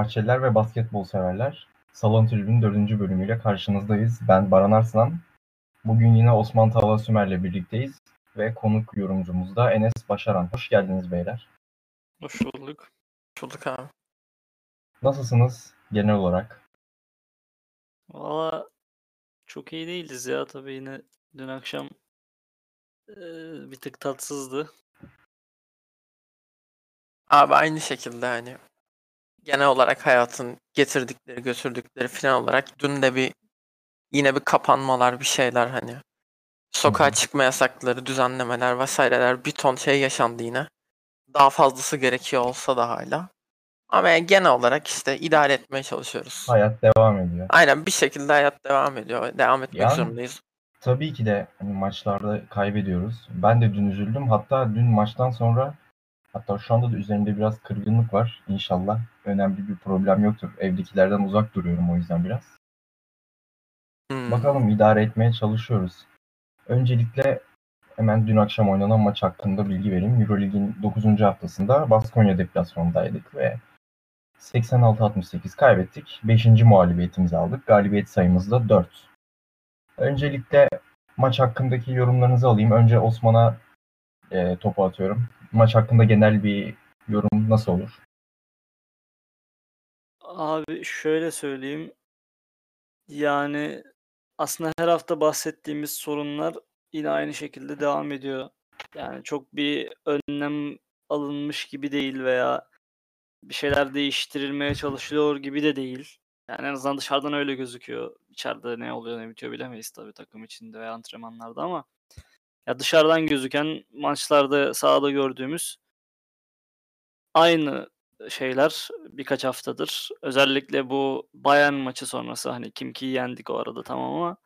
Fenerbahçeliler ve basketbol severler, Salon Tribü'nün dördüncü bölümüyle karşınızdayız. Ben Baran Arslan. Bugün yine Osman Tala Sümer'le birlikteyiz ve konuk yorumcumuz da Enes Başaran. Hoş geldiniz beyler. Hoş bulduk. Hoş bulduk abi. Nasılsınız genel olarak? Valla çok iyi değiliz ya tabii yine dün akşam eee, bir tık tatsızdı. Abi aynı şekilde hani genel olarak hayatın getirdikleri götürdükleri falan olarak dün de bir yine bir kapanmalar bir şeyler hani sokağa hı. çıkma yasakları düzenlemeler vesaireler bir ton şey yaşandı yine. Daha fazlası gerekiyor olsa da hala. Ama yani genel olarak işte idare etmeye çalışıyoruz. Hayat devam ediyor. Aynen bir şekilde hayat devam ediyor. Devam etmek Yani- zorundayız. Tabii ki de hani maçlarda kaybediyoruz. Ben de dün üzüldüm. Hatta dün maçtan sonra hatta şu anda da üzerimde biraz kırgınlık var. İnşallah önemli bir problem yoktur. Evdekilerden uzak duruyorum o yüzden biraz. Hmm. Bakalım idare etmeye çalışıyoruz. Öncelikle hemen dün akşam oynanan maç hakkında bilgi vereyim. Eurolig'in 9. haftasında Baskonya deplasmanındaydık ve 86-68 kaybettik. 5. mağlubiyetimizi aldık. Galibiyet sayımız da 4. Öncelikle maç hakkındaki yorumlarınızı alayım. Önce Osman'a e, topu atıyorum. Maç hakkında genel bir yorum nasıl olur? Abi şöyle söyleyeyim. Yani aslında her hafta bahsettiğimiz sorunlar yine aynı şekilde devam ediyor. Yani çok bir önlem alınmış gibi değil veya bir şeyler değiştirilmeye çalışılıyor gibi de değil. Yani en azından dışarıdan öyle gözüküyor. İçeride ne oluyor ne bitiyor bilemeyiz tabii takım içinde veya antrenmanlarda ama ya dışarıdan gözüken maçlarda sahada gördüğümüz aynı şeyler birkaç haftadır. Özellikle bu Bayern maçı sonrası hani kim ki yendik o arada tamam ama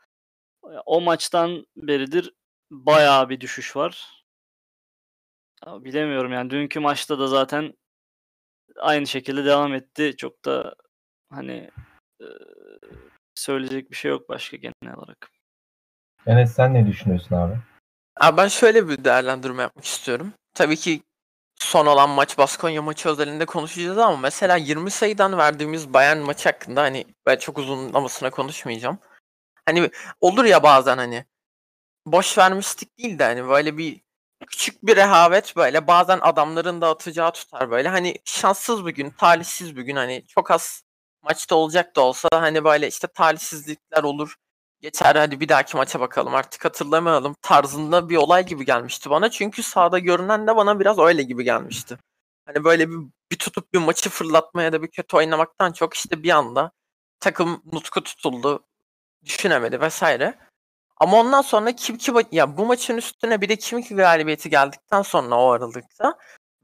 e, o maçtan beridir bayağı bir düşüş var. Ya bilemiyorum yani dünkü maçta da zaten aynı şekilde devam etti. Çok da hani e, söyleyecek bir şey yok başka genel olarak. Enes sen ne düşünüyorsun abi? Abi ben şöyle bir değerlendirme yapmak istiyorum. Tabii ki son olan maç Baskonya maçı özelinde konuşacağız ama mesela 20 sayıdan verdiğimiz Bayern maçı hakkında hani ben çok uzunlamasına konuşmayacağım. Hani olur ya bazen hani boş vermiştik değil de hani böyle bir küçük bir rehavet böyle bazen adamların da atacağı tutar böyle hani şanssız bir gün talihsiz bir gün hani çok az maçta olacak da olsa hani böyle işte talihsizlikler olur geçer hadi bir dahaki maça bakalım artık hatırlamayalım tarzında bir olay gibi gelmişti bana. Çünkü sahada görünen de bana biraz öyle gibi gelmişti. Hani böyle bir, bir tutup bir maçı fırlatmaya da bir kötü oynamaktan çok işte bir anda takım nutku tutuldu, düşünemedi vesaire. Ama ondan sonra kim ki ya bu maçın üstüne bir de kim ki galibiyeti geldikten sonra o aralıkta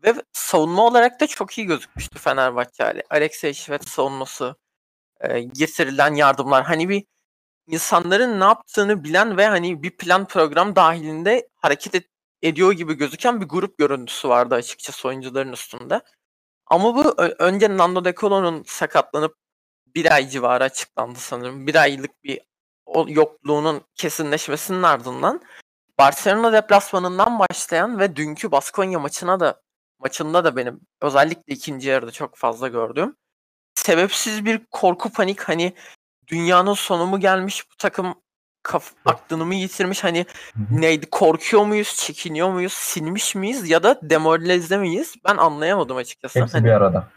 ve savunma olarak da çok iyi gözükmüştü Fenerbahçe. Alexey Şivet savunması, e, getirilen yardımlar hani bir insanların ne yaptığını bilen ve hani bir plan program dahilinde hareket et- ediyor gibi gözüken bir grup görüntüsü vardı açıkçası oyuncuların üstünde. Ama bu önce Nando De Colo'nun sakatlanıp bir ay civarı açıklandı sanırım. Bir aylık bir o yokluğunun kesinleşmesinin ardından Barcelona deplasmanından başlayan ve dünkü Baskonya maçına da maçında da benim özellikle ikinci yarıda çok fazla gördüğüm sebepsiz bir korku panik hani dünyanın sonu mu gelmiş bu takım kaf aklını mı yitirmiş hani neydi korkuyor muyuz çekiniyor muyuz silmiş miyiz ya da demoralize miyiz ben anlayamadım açıkçası. Hepsi Hani bir arada.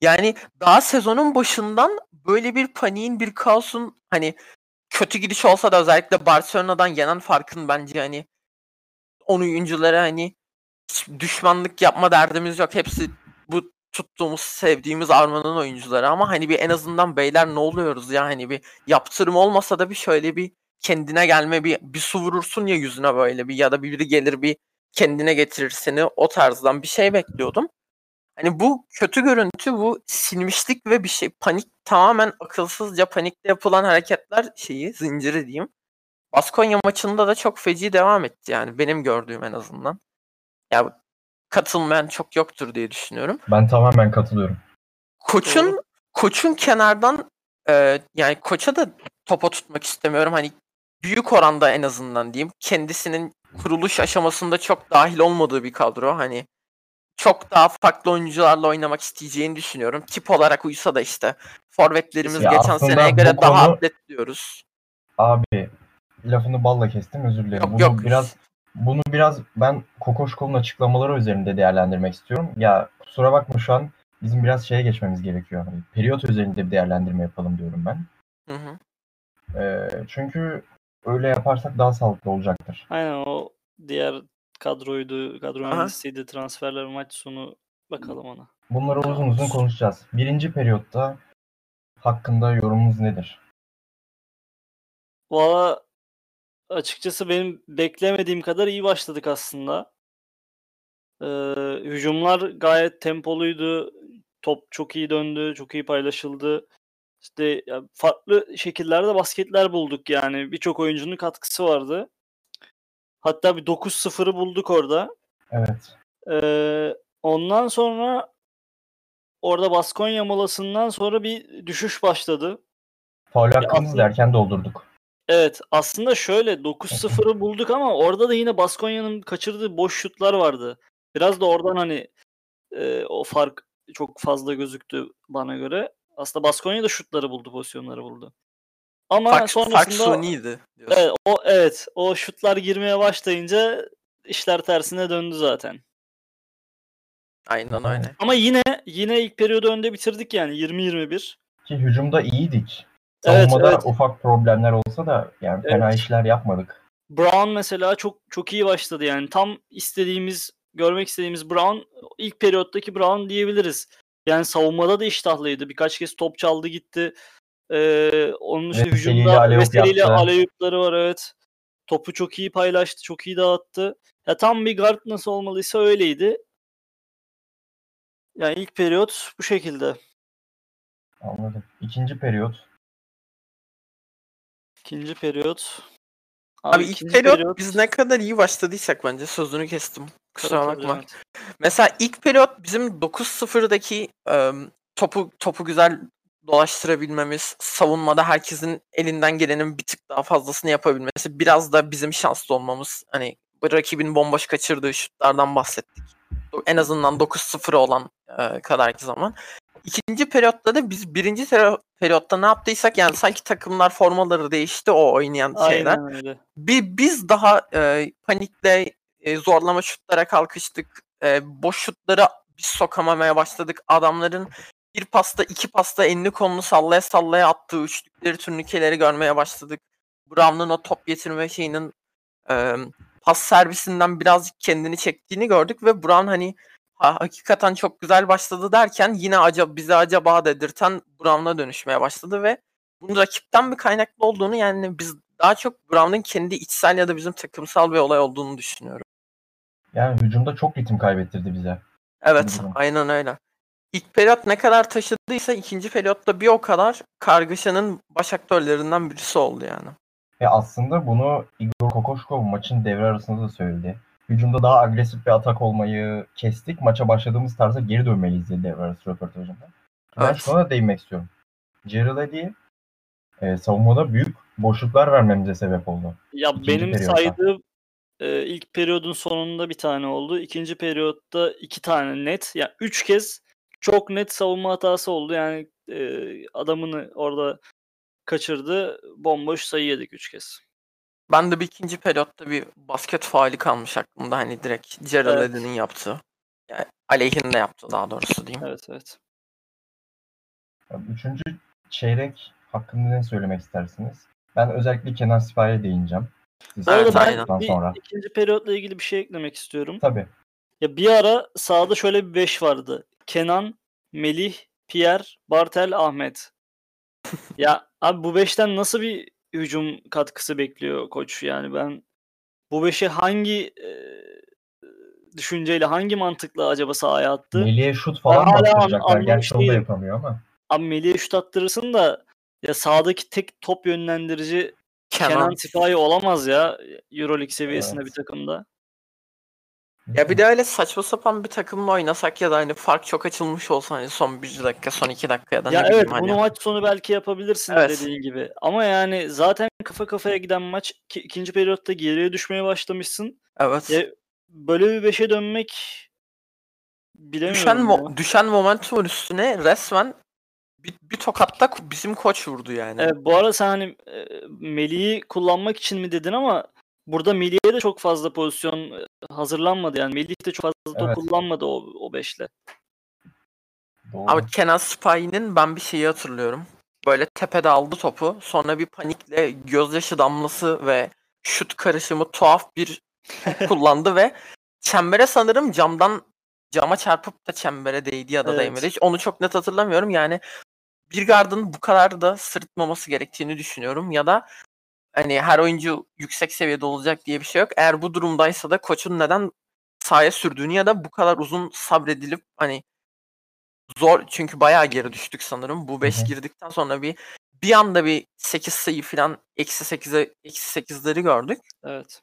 yani daha sezonun başından böyle bir paniğin bir kaosun hani kötü gidiş olsa da özellikle Barcelona'dan yenen farkın bence hani on oyunculara hani düşmanlık yapma derdimiz yok. Hepsi bu tuttuğumuz, sevdiğimiz Arman'ın oyuncuları ama hani bir en azından beyler ne oluyoruz ya hani bir yaptırım olmasa da bir şöyle bir kendine gelme bir bir su vurursun ya yüzüne böyle bir ya da biri gelir bir kendine getirir seni o tarzdan bir şey bekliyordum. Hani bu kötü görüntü, bu silmişlik ve bir şey panik tamamen akılsızca panikle yapılan hareketler şeyi zinciri diyeyim. Baskonya maçında da çok feci devam etti yani benim gördüğüm en azından. Ya katılmayan çok yoktur diye düşünüyorum. Ben tamamen katılıyorum. Koçun Doğru. koçun kenardan e, yani koça da topa tutmak istemiyorum. Hani büyük oranda en azından diyeyim. Kendisinin kuruluş aşamasında çok dahil olmadığı bir kadro. Hani çok daha farklı oyuncularla oynamak isteyeceğini düşünüyorum. Tip olarak uysa da işte forvetlerimiz Ya geçen seneye göre daha konu- atlet diyoruz. Abi lafını balla kestim özür dilerim. Yok bunu yok. biraz bunu biraz ben Kokoşkov'un açıklamaları üzerinde değerlendirmek istiyorum. Ya kusura bakma şu an bizim biraz şeye geçmemiz gerekiyor. Hani periyot üzerinde bir değerlendirme yapalım diyorum ben. Hı hı. Ee, çünkü öyle yaparsak daha sağlıklı olacaktır. Aynen o diğer kadroydu, kadro mühendisiydi, transferler maç sonu bakalım ona. Bunları uzun uzun konuşacağız. Birinci periyotta hakkında yorumunuz nedir? Valla açıkçası benim beklemediğim kadar iyi başladık aslında. Ee, hücumlar gayet tempoluydu. Top çok iyi döndü, çok iyi paylaşıldı. İşte farklı şekillerde basketler bulduk yani. Birçok oyuncunun katkısı vardı. Hatta bir 9-0'ı bulduk orada. Evet. Ee, ondan sonra orada Baskonya molasından sonra bir düşüş başladı. Faul hakkımızı erken doldurduk. Evet aslında şöyle 9-0'ı bulduk ama orada da yine Baskonya'nın kaçırdığı boş şutlar vardı. Biraz da oradan hani e, o fark çok fazla gözüktü bana göre. Aslında Baskonya da şutları buldu, pozisyonları buldu. Ama Fark, fark sonrasında suni'ydi diyorsun. evet, o evet o şutlar girmeye başlayınca işler tersine döndü zaten. Aynen öyle. Ama yine yine ilk periyodu önde bitirdik yani 20-21. Ki hücumda iyiydik. Evet, Savunmada evet. ufak problemler olsa da yani fena Evet. işler yapmadık. Brown mesela çok çok iyi başladı yani tam istediğimiz görmek istediğimiz Brown ilk periyottaki Brown diyebiliriz. Yani savunmada da iştahlıydı. Birkaç kez top çaldı gitti. Ee, onun Veseli'yle hücumda Veseli'yle yaptı. alley-oop'ları var evet. Topu çok iyi paylaştı, çok iyi dağıttı. Ya tam bir guard nasıl olmalıysa öyleydi. Yani ilk periyot bu şekilde. Anladım. İkinci periyot. İkinci periyot. Abi ilk ikinci periyot biz ne kadar iyi başladıysak bence sözünü kestim. Kusura bakma. evet. Mesela ilk periyot bizim 9-0'daki em, topu topu güzel dolaştırabilmemiz, savunmada herkesin elinden gelenin bir tık daha fazlasını yapabilmesi, biraz da bizim şanslı olmamız. Hani rakibin bomboş kaçırdığı şutlardan bahsettik. En azından 9-0 olan e, kadarki zaman. İkinci periyotta da biz birinci periyotta ne yaptıysak yani sanki takımlar formaları değişti o oynayan şeyler bir biz daha e, panikle e, zorlama şutlara kalkıştık. E, boş şutları biz sokamamaya başladık. Adamların bir pasta iki pasta elini kolunu sallaya sallaya attığı üçlükleri turnikeleri görmeye başladık. Brown'un o top getirme şeyinin e, pas servisinden birazcık kendini çektiğini gördük ve Brown hani ha, hakikaten çok güzel başladı derken yine acaba bize acaba dedirten Brown'a dönüşmeye başladı ve bunun rakipten mi kaynaklı olduğunu yani biz daha çok Brown'un kendi içsel ya da bizim takımsal bir olay olduğunu düşünüyorum. Yani hücumda çok ritim kaybettirdi bize. Evet, aynen öyle. İlk periyot ne kadar taşıdıysa ikinci periyotta bir o kadar kargaşanın baş aktörlerinden birisi oldu yani. Ve aslında bunu Igor Kokoşkov maçın devre arasında da söyledi. Hücumda daha agresif bir atak olmayı kestik. Maça başladığımız tarza geri dönmeliyiz dedi devre arası röportajında. Ben Evet. şuna da değinmek istiyorum. Gerald Eddy e, savunmada büyük boşluklar vermemize sebep oldu. Ya İkinci benim periyotta. saydığım e, ilk periyodun sonunda bir tane oldu. İkinci periyotta iki tane net. Ya üç kez çok net savunma hatası oldu. Yani e, adamını orada kaçırdı. Bomboş sayı yedik üç kez. Ben de bir ikinci periyotta bir basket faali kalmış aklımda hani direkt Gerald Evet. Eddy'nin yaptığı. Yani aleyhinde yaptı daha doğrusu diyeyim. Evet evet. Üçüncü çeyrek hakkında ne söylemek istersiniz? Ben özellikle Kenan Sipahi'ye değineceğim. Siz Evet, ben bir sonra. ikinci periyotla ilgili bir şey eklemek istiyorum. Tabii. Ya bir ara sahada şöyle bir beş vardı. Kenan, Melih, Pierre, Bartel, Ahmet. ya abi bu beşten nasıl bir hücum katkısı bekliyor koç? Yani ben bu beşe hangi e, düşünceyle, hangi mantıkla acaba sahaya attı? Melih'e şut falan Ben bastıracaklar. Gerçi onu da yapamıyor ama. Abi Melih'e şut attırırsın da ya sahadaki tek top yönlendirici Kenan, Kenan. Sipahi olamaz ya Euroleague seviyesinde Evet. bir takımda. Ya bir de öyle saçma sapan bir takımla oynasak ya da hani fark çok açılmış olsa hani son bir dakika, son iki dakika ya da Ya ne evet bileyim hani. bunu maç sonu belki yapabilirsin Evet. dediğin gibi. Ama yani zaten kafa kafaya giden maç ki ikinci periyotta geriye düşmeye başlamışsın. Evet. Ya böyle bir beşe dönmek bilemiyorum. Düşen, ya. mo- düşen momentumun üstüne resmen bir, bir tokatta bizim koç vurdu yani. Evet, bu arada sen hani e, Melih'i kullanmak için mi dedin ama burada Melih'e de çok fazla pozisyon e, hazırlanmadı yani. Melih de çok fazla top Evet. kullanmadı o, o beşle. Doğru. Abi Kenan Spahiy'nin ben bir şeyi hatırlıyorum. Böyle tepede aldı topu. Sonra bir panikle gözyaşı damlası ve şut karışımı tuhaf bir top kullandı ve çembere sanırım camdan cama çarpıp da çembere değdi ya da Evet. değmedi. Hiç onu çok net hatırlamıyorum. Yani bir gardın bu kadar da sırıtmaması gerektiğini düşünüyorum. Ya da hani her oyuncu yüksek seviyede olacak diye bir şey yok. Eğer bu durumdaysa da koçun neden sahaya sürdüğünü ya da bu kadar uzun sabredilip hani zor çünkü bayağı geri düştük sanırım. Bu 5 hı. girdikten sonra bir bir anda bir 8 sayı falan eksi 8'e eksi 8'leri gördük. Evet.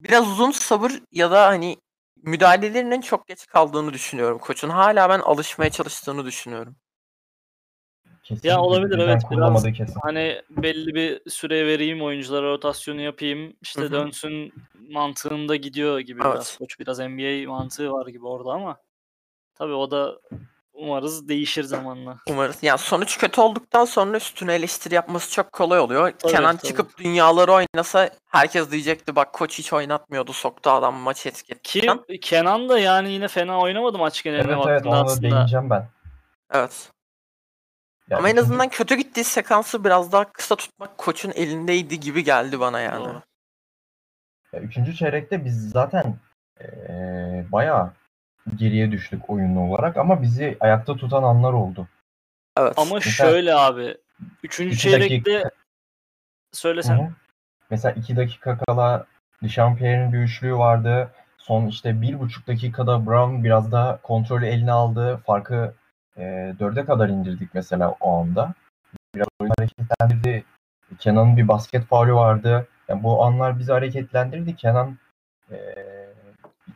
Biraz uzun sabır ya da hani müdahalelerinin çok geç kaldığını düşünüyorum koçun. Hala ben alışmaya çalıştığını düşünüyorum. Kesinlikle olabilir, birden evet, kurulamadığı kesin. Hani belli bir süre vereyim oyunculara rotasyonu yapayım işte Hı hı. dönsün mantığında gidiyor gibi Evet. biraz. Koç biraz NBA mantığı var gibi orada ama tabii o da umarız değişir zamanla. Umarız. Yani sonuç kötü olduktan sonra üstüne eleştiri yapması çok kolay oluyor. Tabii, Kenan tabii. çıkıp dünyaları oynasa herkes diyecekti bak koç hiç oynatmıyordu soktu adam maçı etki Ki. Kenan da yani yine fena oynamadı maç geneline Evet evet baktığında aslında. değineceğim ben. Evet. Ya Ama en azından kötü gittiği sekansı biraz daha kısa tutmak koçun elindeydi gibi geldi bana yani. Doğru. Ya, üçüncü çeyrekte biz zaten eee bayağı geriye düştük oyunlu olarak ama bizi ayakta tutan anlar oldu. Evet. Ama Mesela- şöyle abi. Üçüncü çeyrekte dakika- söylesen. Hı hı. Mesela iki dakika kala Dechampierre'in bir üçlüğü vardı. Son işte bir buçuk dakikada Brown biraz daha kontrolü eline aldı. Farkı dörde kadar indirdik mesela o anda. Biraz oyunu hareketlendirdi. Kenan'ın bir basket faulü vardı. Yani bu anlar bizi hareketlendirdi. Kenan eee,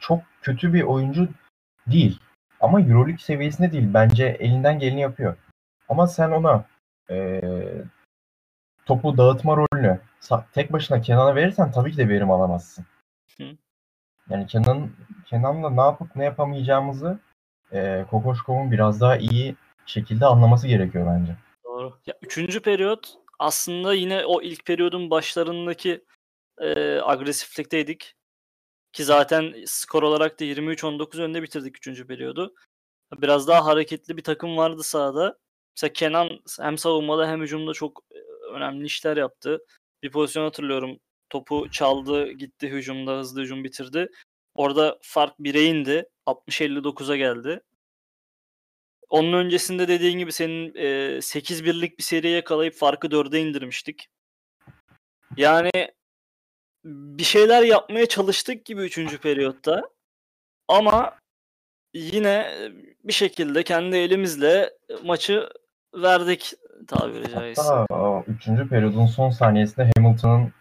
çok kötü bir oyuncu değil. Ama Euroleague seviyesinde değil. Bence elinden geleni yapıyor. Ama sen ona eee, topu dağıtma rolünü tek başına Kenan'a verirsen tabii ki de verim alamazsın. Hı. Yani Kenan Kenan'la ne yapıp ne yapamayacağımızı eee Kokoşkov'un biraz daha iyi şekilde anlaması gerekiyor bence. Doğru. Ya, üçüncü periyot aslında yine o ilk periyodun başlarındaki e, agresiflikteydik. Ki zaten skor olarak da 23-19 önde bitirdik üçüncü periyodu. Biraz daha hareketli bir takım vardı sahada. Mesela Kenan hem savunmada hem hücumda çok e, önemli işler yaptı. Bir pozisyon hatırlıyorum. Topu çaldı, gitti hücumda, hızlı hücum bitirdi. Orada fark 1'e indi. 60-59'a geldi. Onun öncesinde dediğin gibi senin e, 8 birlik bir seriye yakalayıp farkı 4'e indirmiştik. Yani bir şeyler yapmaya çalıştık gibi 3. periyotta. Ama yine bir şekilde kendi elimizle maçı verdik tabiri caizse. Hatta o üçüncü periyodun son saniyesinde Hamilton'ın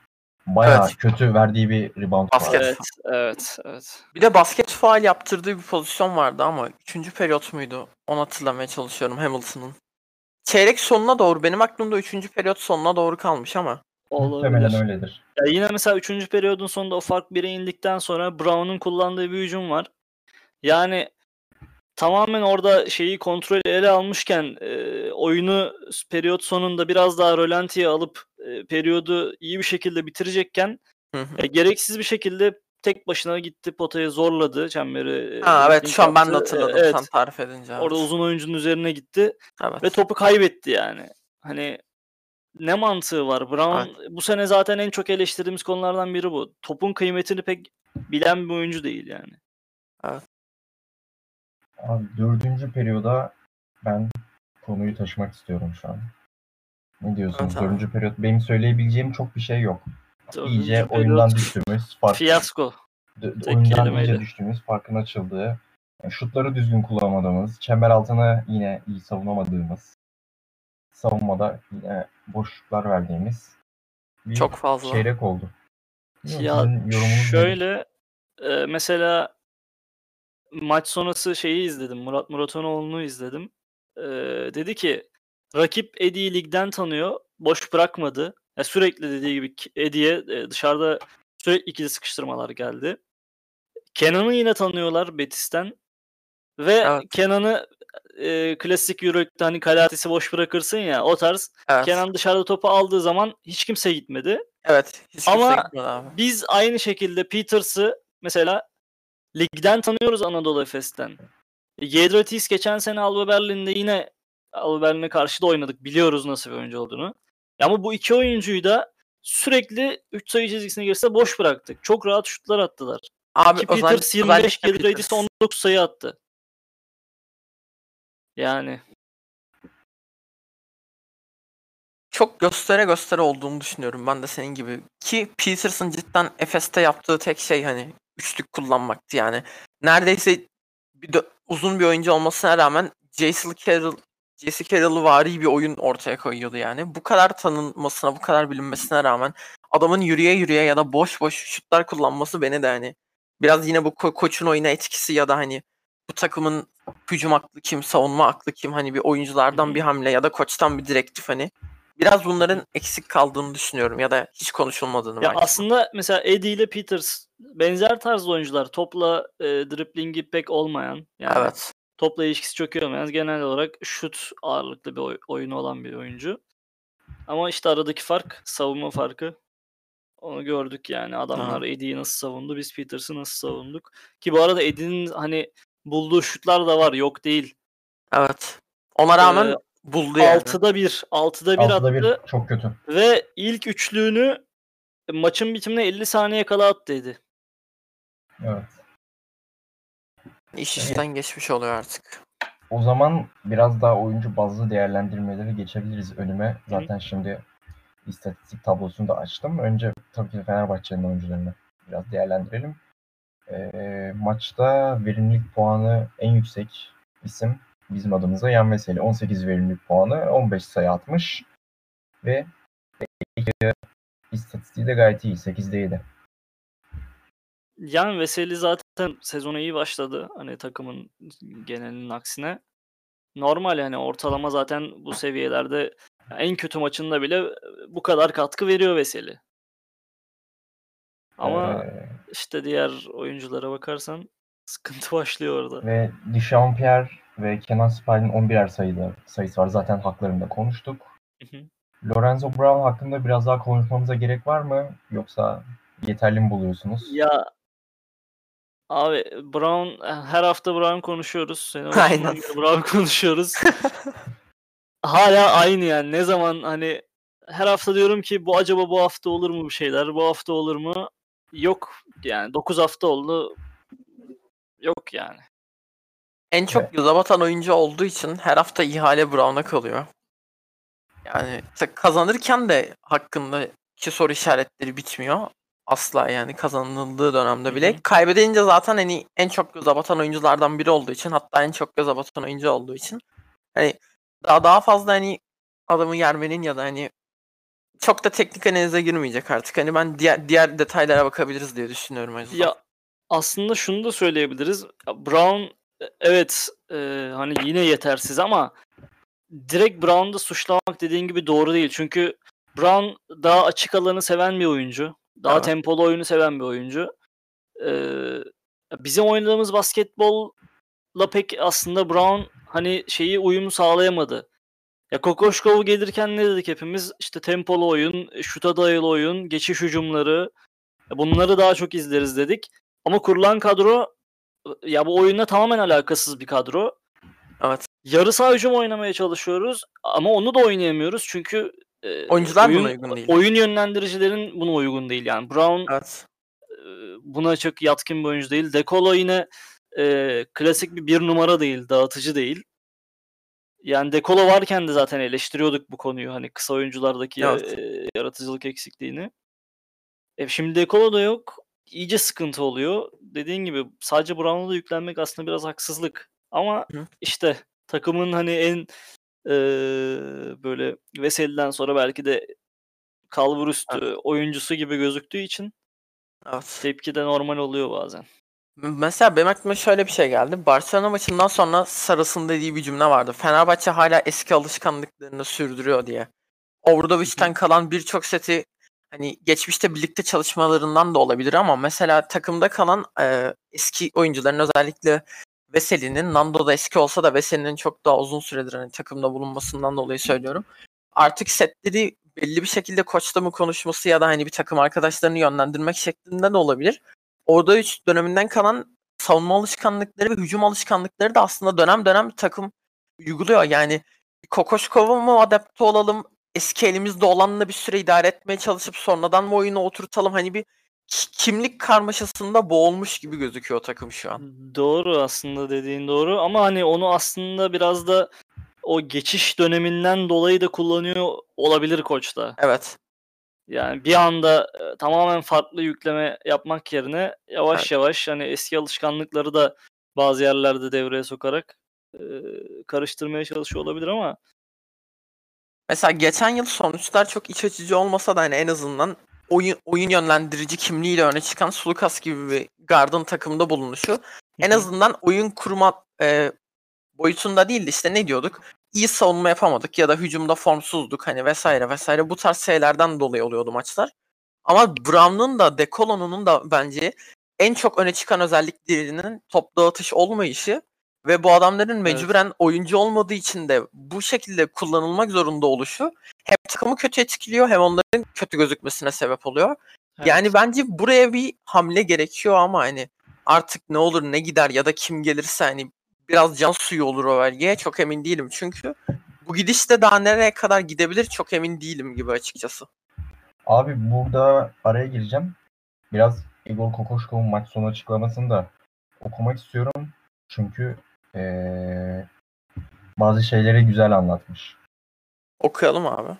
bayağı Evet. kötü verdiği bir rebound Basket. vardı. Evet, evet, evet. Bir de basket faal yaptırdığı bir pozisyon vardı ama 3. periyot muydu? Onu hatırlamaya çalışıyorum Hamilton'ın. Çeyrek sonuna doğru benim aklımda 3. periyot sonuna doğru kalmış ama. Muhtemelen Olabilir. öyledir. Ya yine mesela 3. periyodun sonunda o fark 1'e indikten sonra Brown'un kullandığı bir hücum var. Yani tamamen orada şeyi kontrol ele almışken e, oyunu periyot sonunda biraz daha rölantiye alıp e, periyodu iyi bir şekilde bitirecekken Hı hı. e, gereksiz bir şekilde tek başına gitti potaya zorladı çemberi. e, Ha evet şu an ben de. E, hatırladım evet, sen tarif edince. Evet. orada uzun oyuncunun üzerine gitti evet. ve topu kaybetti yani. Hani ne mantığı var? Brown bu sene zaten en çok eleştirdiğimiz konulardan biri bu. Topun kıymetini pek bilen bir oyuncu değil yani. Abi, dördüncü periyoda ben konuyu taşımak istiyorum şu an. Ne diyorsunuz? Evet abi. Dördüncü periyot benim söyleyebileceğim çok bir şey yok. Dördüncü İyice periyot oyundan düştüğümüz, fark, Fiyasko. d- tek oyundan kelimeyle. iyice düştüğümüz, farkın açıldığı, yani şutları düzgün kullanamadığımız, çember altına yine iyi savunamadığımız, savunmada yine boşluklar verdiğimiz bir Çok fazla. çeyrek oldu. Ya şöyle e, mesela maç sonrası şeyi izledim. Murat Muratanoğlu'nu izledim. E, dedi ki rakip Eddie'yi ligden tanıyor. Boş bırakmadı. Ya sürekli dediği gibi Eddie'ye e, dışarıda sürekli ikili sıkıştırmalar geldi. Kenan'ı yine tanıyorlar Betis'ten. Ve Evet. Kenan'ı e, klasik Euroleague'de hani kalatisi boş bırakırsın ya o tarz. Evet. Kenan dışarıda topu aldığı zaman hiç kimse gitmedi. Evet. Hiç kimse Ama- gitmedi abi. Biz aynı şekilde Peters'ı mesela ligden tanıyoruz Anadolu Efes'ten. Yedratis geçen sene Alba Berlin'de yine Alba Berlin'e karşı da oynadık. Biliyoruz nasıl bir oyuncu olduğunu. Ama bu iki oyuncuyu da sürekli 3 sayı çizgisine girse boş bıraktık. Çok rahat şutlar attılar. Abi Ki o zaman Peters 25, özellikle Yedratis Peters. 19 sayı attı. Yani çok göstere göstere olduğunu düşünüyorum ben de senin gibi. Ki Peterson cidden Efes'te yaptığı tek şey hani üçlük kullanmaktı yani. Neredeyse bir de uzun bir oyuncu olmasına rağmen Jason Carroll Jesse Carroll'ı vari bir oyun ortaya koyuyordu yani. Bu kadar tanınmasına, bu kadar bilinmesine rağmen adamın yürüye yürüye ya da boş boş şutlar kullanması beni de hani biraz yine bu ko- koçun oyuna etkisi ya da hani bu takımın hücum aklı kim, savunma aklı kim hani bir oyunculardan bir hamle ya da koçtan bir direktif hani biraz bunların eksik kaldığını düşünüyorum ya da hiç konuşulmadığını ya belki. aslında mesela Eddie ile Peters benzer tarzda oyuncular. Topla e, driblingi pek olmayan. Yani Evet. topla ilişkisi çok iyi olmayan. Genel olarak şut ağırlıklı bir oy- oyunu olan bir oyuncu. Ama işte aradaki fark savunma farkı. Onu gördük yani. Adamlar Eddie'yi nasıl savundu, biz Peters'ı nasıl savunduk. Ki bu arada Eddie'nin hani bulduğu şutlar da var. Yok değil. Evet. Ona rağmen Ee, buldu yani. 6'da 1. 6'da 1 Altıda attı. bir çok kötü. Ve ilk üçlüğünü maçın bitimine 50 saniye kala attı dedi. Evet. İş işten geçmiş oluyor artık. O zaman biraz daha oyuncu bazlı değerlendirmeleri geçebiliriz önüme. Zaten şimdi istatistik tablosunu da açtım. Önce tabii ki Fenerbahçe'nin oyuncularını biraz değerlendirelim. Ee, maçta verimlilik puanı en yüksek isim bizim adımıza Yan Veseli. 18 verimlilik puanı, 15 sayı atmış ve istatistiği de gayet iyi. 8'de 7. Yan Veseli zaten sezona iyi başladı. Hani takımın genelinin aksine. Normal yani ortalama zaten bu seviyelerde en kötü maçında bile bu kadar katkı veriyor Veseli. Ama Ee, işte diğer oyunculara bakarsan sıkıntı başlıyor orada. Ve Dişampierre ve Kenan Spal'in 11'er sayıda sayısı var. Zaten haklarında konuştuk. Hı hı. Lorenzo Brown hakkında biraz daha konuşmamıza gerek var mı? Yoksa yeterli mi buluyorsunuz? Ya abi Brown her hafta Brown konuşuyoruz. Başından Aynen. Brown konuşuyoruz. Hala aynı yani. Ne zaman hani her hafta diyorum ki bu acaba bu hafta olur mu bir şeyler? Bu hafta olur mu? Yok yani 9 hafta oldu. Yok yani. En çok Evet. göze batan oyuncu olduğu için her hafta ihale Brown'a kalıyor. Yani kazanırken de hakkındaki soru işaretleri bitmiyor. Asla yani kazanıldığı dönemde bile. Hı hı. Kaybedince zaten hani en çok göze batan oyunculardan biri olduğu için hatta en çok göze batan oyuncu olduğu için hani daha daha fazla hani adamı yermenin ya da hani çok da teknik analize girmeyecek artık. Hani ben diğer diğer detaylara bakabiliriz diye düşünüyorum yüzden. Ya aslında şunu da söyleyebiliriz. Brown evet e, hani yine yetersiz ama direkt Brown'da suçlamak dediğin gibi doğru değil. Çünkü Brown daha açık alanı seven bir oyuncu. Daha Evet. tempolu oyunu seven bir oyuncu. Ee, bizim oynadığımız basketbolla pek aslında Brown hani şeyi uyum sağlayamadı. Ya Kokoşkov gelirken ne dedik hepimiz? İşte tempolu oyun, şuta dayalı oyun, geçiş hücumları. Bunları daha çok izleriz dedik. Ama kurulan kadro ya bu oyunla tamamen alakasız bir kadro. Evet. Yarı saha hücum oynamaya çalışıyoruz ama onu da oynayamıyoruz çünkü e, Oyuncular buna oyun, uygun değil. oyun yönlendiricilerin buna uygun değil yani. Brown Evet. e, buna çok yatkın bir oyuncu değil. Dekolo yine e, klasik bir bir numara değil, dağıtıcı değil. Yani Dekolo varken de zaten eleştiriyorduk bu konuyu hani kısa oyunculardaki Evet. e, yaratıcılık eksikliğini. E, şimdi Dekolo da yok. İyice sıkıntı oluyor. Dediğin gibi sadece Brown'a da yüklenmek aslında biraz haksızlık. Ama Hı. işte takımın hani en e, böyle Veseli'den sonra belki de kalbur üstü oyuncusu gibi gözüktüğü için Evet. tepki de normal oluyor bazen. Mesela benim aklıma şöyle bir şey geldi. Barcelona maçından sonra Saras'ın dediği bir cümle vardı. Fenerbahçe hala eski alışkanlıklarını sürdürüyor diye. Obradovic'ten kalan birçok seti hani geçmişte birlikte çalışmalarından da olabilir ama mesela takımda kalan e, eski oyuncuların özellikle Veseli'nin Nando da eski olsa da Veseli'nin çok daha uzun süredir hani takımda bulunmasından dolayı söylüyorum. Artık setleri belli bir şekilde koçla mı konuşması ya da hani bir takım arkadaşlarını yönlendirmek şeklinde de olabilir. Orada 3 döneminden kalan savunma alışkanlıkları ve hücum alışkanlıkları da aslında dönem dönem takım uyguluyor. Yani Kokoşkova mı adapte olalım, eski elimizde olanla bir süre idare etmeye çalışıp sonradan mı oyunu oturtalım? Hani bir ki- kimlik karmaşasında boğulmuş gibi gözüküyor takım şu an. Doğru aslında dediğin doğru ama hani onu aslında biraz da o geçiş döneminden dolayı da kullanıyor olabilir koç da. Evet. Yani bir anda e, tamamen farklı yükleme yapmak yerine yavaş Evet. yavaş hani eski alışkanlıkları da bazı yerlerde devreye sokarak e, karıştırmaya çalışıyor olabilir ama Mesela geçen yıl sonuçlar çok iç açıcı olmasa da hani en azından oyun oyun yönlendirici kimliğiyle öne çıkan Sulukas gibi bir Garden takımda bulunuşu en azından oyun kurma e, boyutunda değil de işte ne diyorduk? İyi savunma yapamadık ya da hücumda formsuzduk hani vesaire vesaire bu tarz şeylerden dolayı oluyordu maçlar. Ama Brown'un da Dekolo'nun da bence en çok öne çıkan özelliklerinin top dağıtış olmayışı ve bu adamların mecburen oyuncu olmadığı için de bu şekilde kullanılmak zorunda oluşu hem takımı kötü etkiliyor hem onların kötü gözükmesine sebep oluyor. Evet. Yani bence buraya bir hamle gerekiyor ama hani artık ne olur ne gider ya da kim gelirse hani biraz can suyu olur o bölgeye çok emin değilim. Çünkü bu gidişte daha nereye kadar gidebilir çok emin değilim gibi açıkçası. Abi burada araya gireceğim. Biraz Igor Kokoşkov'un maç sonu açıklamasını da okumak istiyorum. Çünkü eee, bazı şeyleri güzel anlatmış. Okuyalım abi.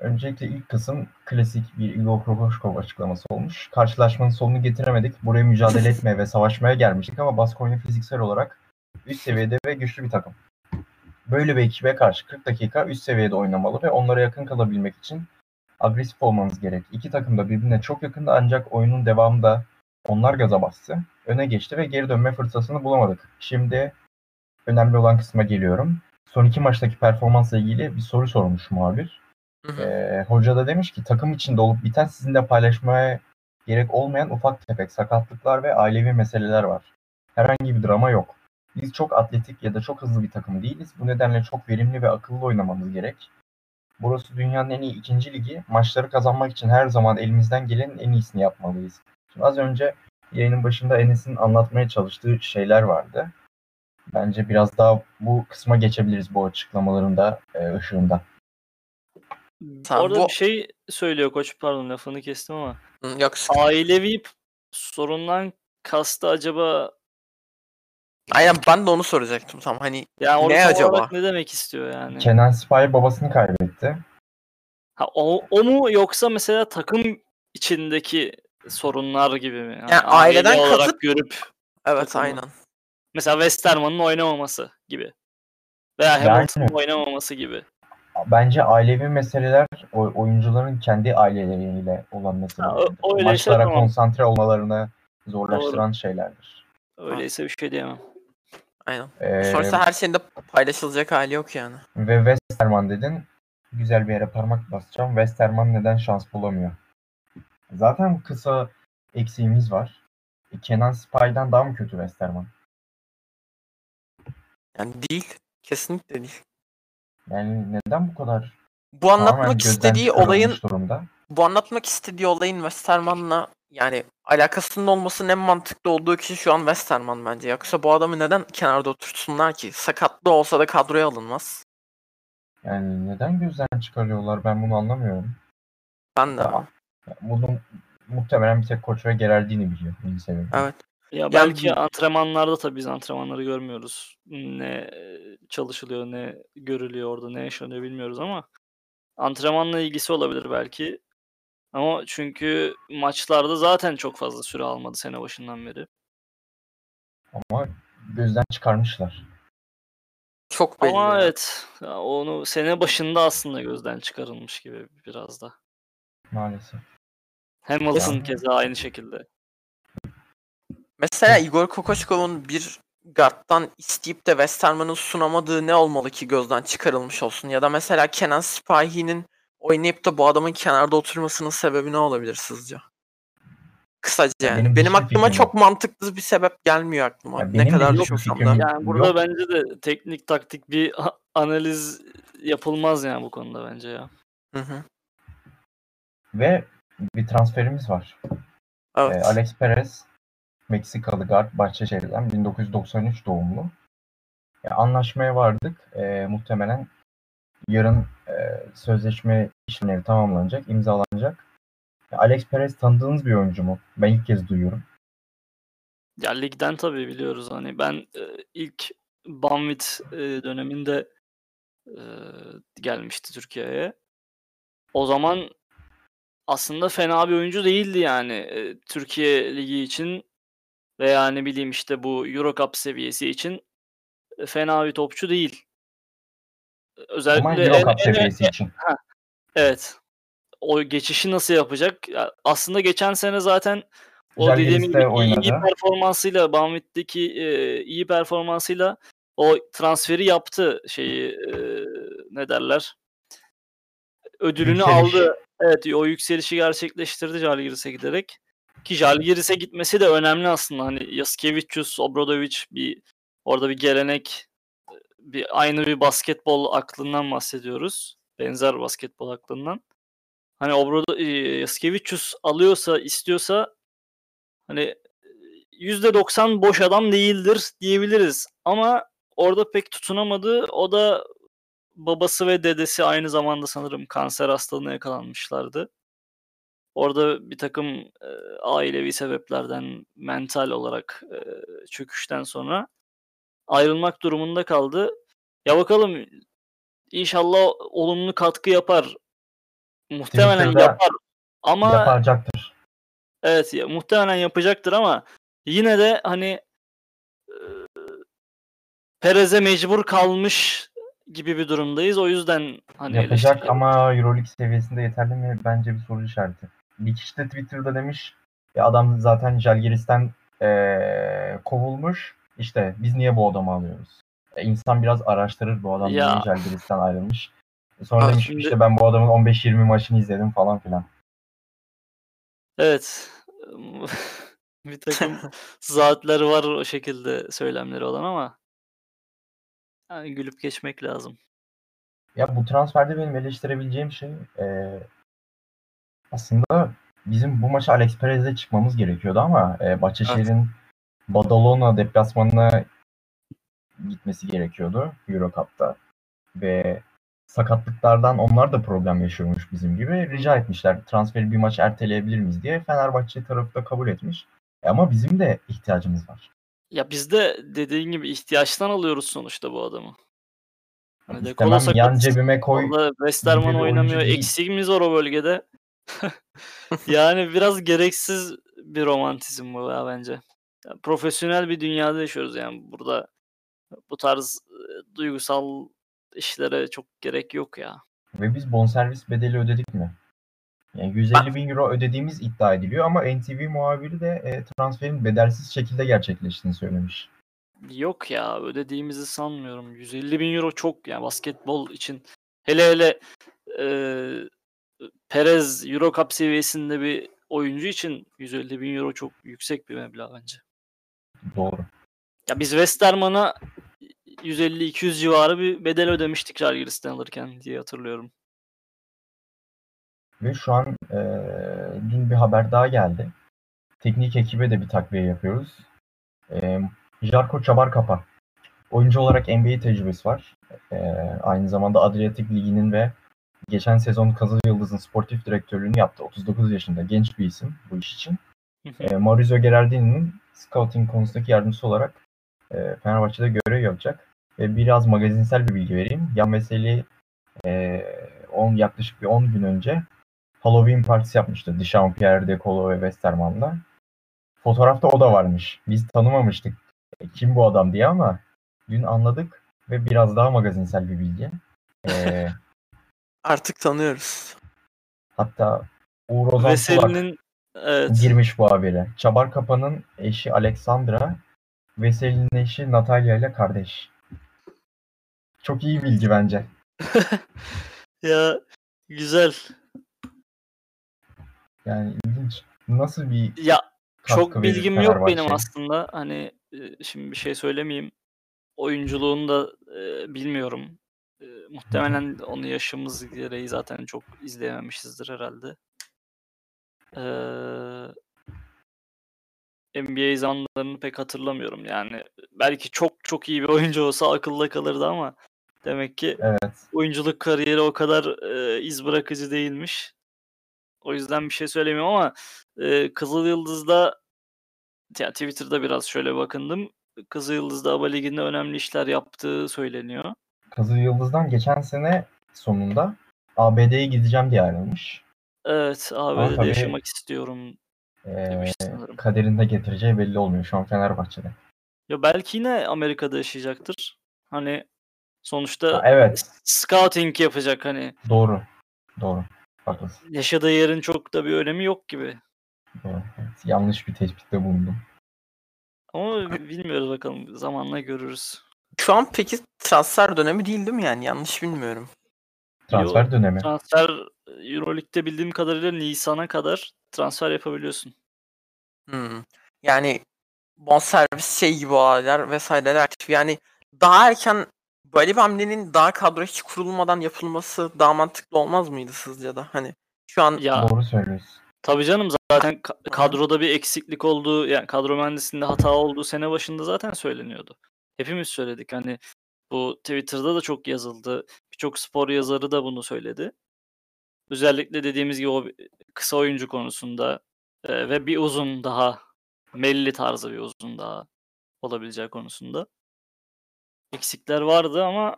Öncelikle ilk kısım klasik bir Igor Kokoşkov açıklaması olmuş. Karşılaşmanın sonunu getiremedik. Buraya mücadele etmeye ve savaşmaya gelmiştik ama Baskonya fiziksel olarak üst seviyede ve güçlü bir takım. Böyle bir ekibe karşı 40 dakika üst seviyede oynamalı ve onlara yakın kalabilmek için agresif olmanız gerek. İki takım da birbirine çok yakındı ancak oyunun devamında onlar gaza bastı. Öne geçti ve geri dönme fırsatını bulamadık. Şimdi önemli olan kısma geliyorum. Son iki maçtaki performansla ilgili bir soru sormuş muhabir. Hı hı. Ee, hoca da demiş ki takım içinde olup biten sizinle paylaşmaya gerek olmayan ufak tefek sakatlıklar ve ailevi meseleler var. Herhangi bir drama yok. Biz çok atletik ya da çok hızlı bir takım değiliz. Bu nedenle çok verimli ve akıllı oynamamız gerek. Burası dünyanın en iyi ikinci ligi. Maçları kazanmak için her zaman elimizden gelenin en iyisini yapmalıyız. Şimdi az önce yayının başında Enes'in anlatmaya çalıştığı şeyler vardı. Bence biraz daha bu kısma geçebiliriz bu açıklamaların da e, ışığında. Tamam, Orada bu- bir şey söylüyor koç pardon lafını kestim ama Hı, Yok ailevi p- sorundan kastı acaba Aynen ben de onu soracaktım tam hani yani Ne acaba? ne demek istiyor yani? Kenan Sipahi babasını kaybetti. Ha, o, o mu yoksa mesela takım içindeki sorunlar gibi mi? Yani aileden aile olarak kasıt- görüp evet Takımı. aynen. Mesela Westerman'ın oynamaması gibi. Veya Yani- Hamilton'ın oynamaması gibi. Bence ailevi meseleler oyuncuların kendi aileleriyle olan meselelerdir. o- öyleyse Maçlara tamam. konsantre olmalarını zorlaştıran şeylerdir. Öyleyse bir şey diyemem. Aynen. Ee, Sonuçta her şeyin de paylaşılacak hali yok yani. ve Westerman dedin. Güzel bir yere parmak basacağım. Westerman neden şans bulamıyor? Zaten kısa eksiğimiz var. E, Kenan Sipahi'den daha mı kötü Westerman? Yani değil. Kesinlikle değil. Yani neden bu kadar Bu tamamen anlatmak gözden istediği çıkarılmış olayın durumda? bu anlatmak istediği olayın Westerman'la yani alakasının olmasının en mantıklı olduğu kişi şu an Westerman bence. Yoksa bu adamı neden kenarda oturtsunlar ki? Sakatlı olsa da kadroya alınmaz. Yani neden gözden çıkarıyorlar ben bunu anlamıyorum. Ben de. Tamam. Bunu muhtemelen bir tek koç ve Gerardini biliyor. Sebebi. Evet. Ya Yani belki bu- antrenmanlarda tabii biz antrenmanları görmüyoruz. Ne çalışılıyor, ne görülüyor orada, ne yaşanıyor bilmiyoruz ama antrenmanla ilgisi olabilir belki. Ama çünkü maçlarda zaten çok fazla süre almadı sene başından beri. Ama gözden çıkarmışlar. Çok belli. Ama yani. evet, ya onu sene başında aslında gözden çıkarılmış gibi biraz da. Maalesef. Hamilton Ya. keza aynı şekilde. Mesela Igor Kokoşkov'un bir guard'dan isteyip de Westerman'ın sunamadığı ne olmalı ki gözden çıkarılmış olsun? Ya da mesela Kenan Sipahi'nin oynayıp da bu adamın kenarda oturmasının sebebi ne olabilir sizce? Kısaca Ya yani. benim Benim, hiçbir aklıma fikrim çok mantıklı bir sebep gelmiyor aklıma. Ya ne kadar düşünsem de. Yani burada Yok. bence de teknik taktik bir analiz yapılmaz yani bu konuda bence ya. Hı hı. Ve bir transferimiz var. Evet. Ee, Alex Perez Meksikalı guard Bahçeşehir'den 1993 doğumlu. Ya, anlaşmaya vardık. Ee, muhtemelen yarın e, sözleşme işlemleri tamamlanacak, imzalanacak. Ya, Alex Perez tanıdığınız bir oyuncu mu? Ben ilk kez duyuyorum. Ya ligden tabii biliyoruz hani ben e, ilk Banvit e, döneminde e, gelmişti Türkiye'ye. O zaman aslında fena bir oyuncu değildi yani e, Türkiye Ligi için veya ne bileyim işte bu Euro Cup seviyesi için e, fena bir topçu değil. Özellikle Ama Euro Cup seviyesi için. Evet. O geçişi nasıl yapacak? Ya aslında geçen sene zaten o dediğim gibi iyi, iyi oynadı. performansıyla Banvit'teki e, iyi performansıyla o transferi yaptı şeyi e, ne derler? Ödülünü Yükseliş. aldı. Evet o yükselişi gerçekleştirdi Žalgiris'e giderek. Ki Žalgiris'e gitmesi de önemli aslında. Hani Yaskevicius, Obradovic bir orada bir gelenek bir aynı bir basketbol aklından bahsediyoruz. Benzer basketbol aklından. Hani Obrado e, Yaskevicius alıyorsa, istiyorsa hani %90 boş adam değildir diyebiliriz. Ama orada pek tutunamadı. O da babası ve dedesi aynı zamanda sanırım kanser hastalığına yakalanmışlardı. Orada bir takım e, ailevi sebeplerden mental olarak e, çöküşten sonra ayrılmak durumunda kaldı. Ya bakalım inşallah olumlu katkı yapar. Muhtemelen Twitter'da yapar. Ama Yapacaktır. evet ya, muhtemelen yapacaktır ama yine de hani e, Perez'e mecbur kalmış gibi bir durumdayız. O yüzden hani Yapacak ama Euroleague seviyesinde yeterli mi? Bence bir soru işareti. Bir kişi de Twitter'da demiş ya adam zaten Jalgiris'ten eee, kovulmuş. İşte biz niye bu adamı alıyoruz? E, insan biraz araştırır bu adam Ya. niye Jalgiris'ten ayrılmış. E, Sonra Abi demiş şimdi- işte ben bu adamın 15-20 maçını izledim falan filan. Evet. bir takım saatleri var o şekilde söylemleri olan ama yani gülüp geçmek lazım. Ya bu transferde benim eleştirebileceğim şey eee, aslında bizim bu maça Alex Perez'le çıkmamız gerekiyordu ama e, Bahçeşehir'in Badalona deplasmanına gitmesi gerekiyordu Euro Cup'ta. Ve sakatlıklardan onlar da problem yaşıyormuş bizim gibi. Rica etmişler transferi bir maç erteleyebilir miyiz diye. Fenerbahçe tarafı da kabul etmiş. E ama bizim de ihtiyacımız var. Ya biz de dediğin gibi ihtiyaçtan alıyoruz sonuçta bu adamı. Hani İstemem yan cebime koy. Westerman oynamıyor. Eksiğimiz var o bölgede. yani biraz gereksiz bir romantizm bu ya bence. Ya profesyonel bir dünyada yaşıyoruz yani burada bu tarz e, duygusal işlere çok gerek yok ya. Ve biz bonservis bedeli ödedik mi? Yani 150 bin euro ödediğimiz iddia ediliyor ama NTV muhabiri de e, transferin bedelsiz şekilde gerçekleştiğini söylemiş. Yok ya ödediğimizi sanmıyorum. 150 bin euro çok yani basketbol için. Hele hele e, Perez Euro Cup seviyesinde bir oyuncu için 150 bin euro çok yüksek bir meblağ bence. Doğru. Ya biz Westerman'a 150-200 civarı bir bedel ödemiştik Žalgiris'ten alırken diye hatırlıyorum. Ve şu an e, dün bir haber daha geldi. Teknik ekibe de bir takviye yapıyoruz. E, Jarko Çabarkapa. Oyuncu olarak NBA tecrübesi var. E, aynı zamanda Adriyatik Ligi'nin ve geçen sezon Kızıl Yıldız'ın sportif direktörlüğünü yaptı. 39 yaşında genç bir isim bu iş için. E, Maurizio Gerardini'nin scouting konusundaki yardımcısı olarak e, Fenerbahçe'de görev yapacak. Ve biraz magazinsel bir bilgi vereyim. Yan Veseli e, on, yaklaşık bir 10 gün önce Halloween partisi yapmıştı. Dishon, Pierre De Colo ve Westerman'la. Fotoğrafta o da varmış. Biz tanımamıştık e, kim bu adam diye ama dün anladık ve biraz daha magazinsel bir bilgi. E, Artık tanıyoruz. hatta Uğur Ozan Veseli'nin evet, girmiş bu habere. Çabar Kapa'nın eşi Alexandra, Veseli'nin eşi Natalya ile kardeş. Çok iyi bilgi bence. ya güzel. Yani ilginç. Nasıl bir Ya Çok bilgim yok benim aslında. Hani e, şimdi bir şey söylemeyeyim. Oyunculuğunu da e, bilmiyorum. E, muhtemelen onu yaşımız gereği zaten çok izleyememişizdir herhalde. Eee NBA zamanlarını pek hatırlamıyorum. Yani belki çok çok iyi bir oyuncu olsa akılda kalırdı ama demek ki Evet. oyunculuk kariyeri o kadar e, iz bırakıcı değilmiş. O yüzden bir şey söylemiyorum ama e, Kızıl Yıldız'da ya Twitter'da biraz şöyle bakındım. Kızıl Yıldız'da ABA Ligi'nde önemli işler yaptığı söyleniyor. Kızıl Yıldız'dan geçen sene sonunda ABD'ye gideceğim diye ayrılmış. Evet, ABD'de tabii yaşamak istiyorum ee, demiş sanırım. kaderinde getireceği belli olmuyor şu an Fenerbahçe'de. Ya belki yine Amerika'da yaşayacaktır. Hani sonuçta Ha, evet. scouting yapacak hani. Doğru. Doğru. Haklısın. Yaşadığı yerin çok da bir önemi yok gibi. Evet. Yanlış bir tespitte bulundum. Ama bilmiyoruz bakalım. Zamanla görürüz. Şu an peki transfer dönemi değil değil mi yani? Yanlış bilmiyorum. Transfer dönemi. Transfer Euroleague'de bildiğim kadarıyla Nisan'a kadar transfer yapabiliyorsun. Hmm. Yani bonservis şey gibi olaylar vesaireler aktif. Yani daha erken böyle bir hamlenin daha kadro hiç kurulmadan yapılması daha mantıklı olmaz mıydı sizce de? Hani şu an Ya Doğru söylüyorsun. tabii canım zaten ka- kadroda bir eksiklik olduğu yani kadro mühendisliğinde hata olduğu sene başında zaten söyleniyordu. Hepimiz söyledik hani bu Twitter'da da çok yazıldı. Birçok spor yazarı da bunu söyledi. Özellikle dediğimiz gibi o kısa oyuncu konusunda e, ve bir uzun daha Melli tarzı bir uzun daha olabileceği konusunda eksikler vardı ama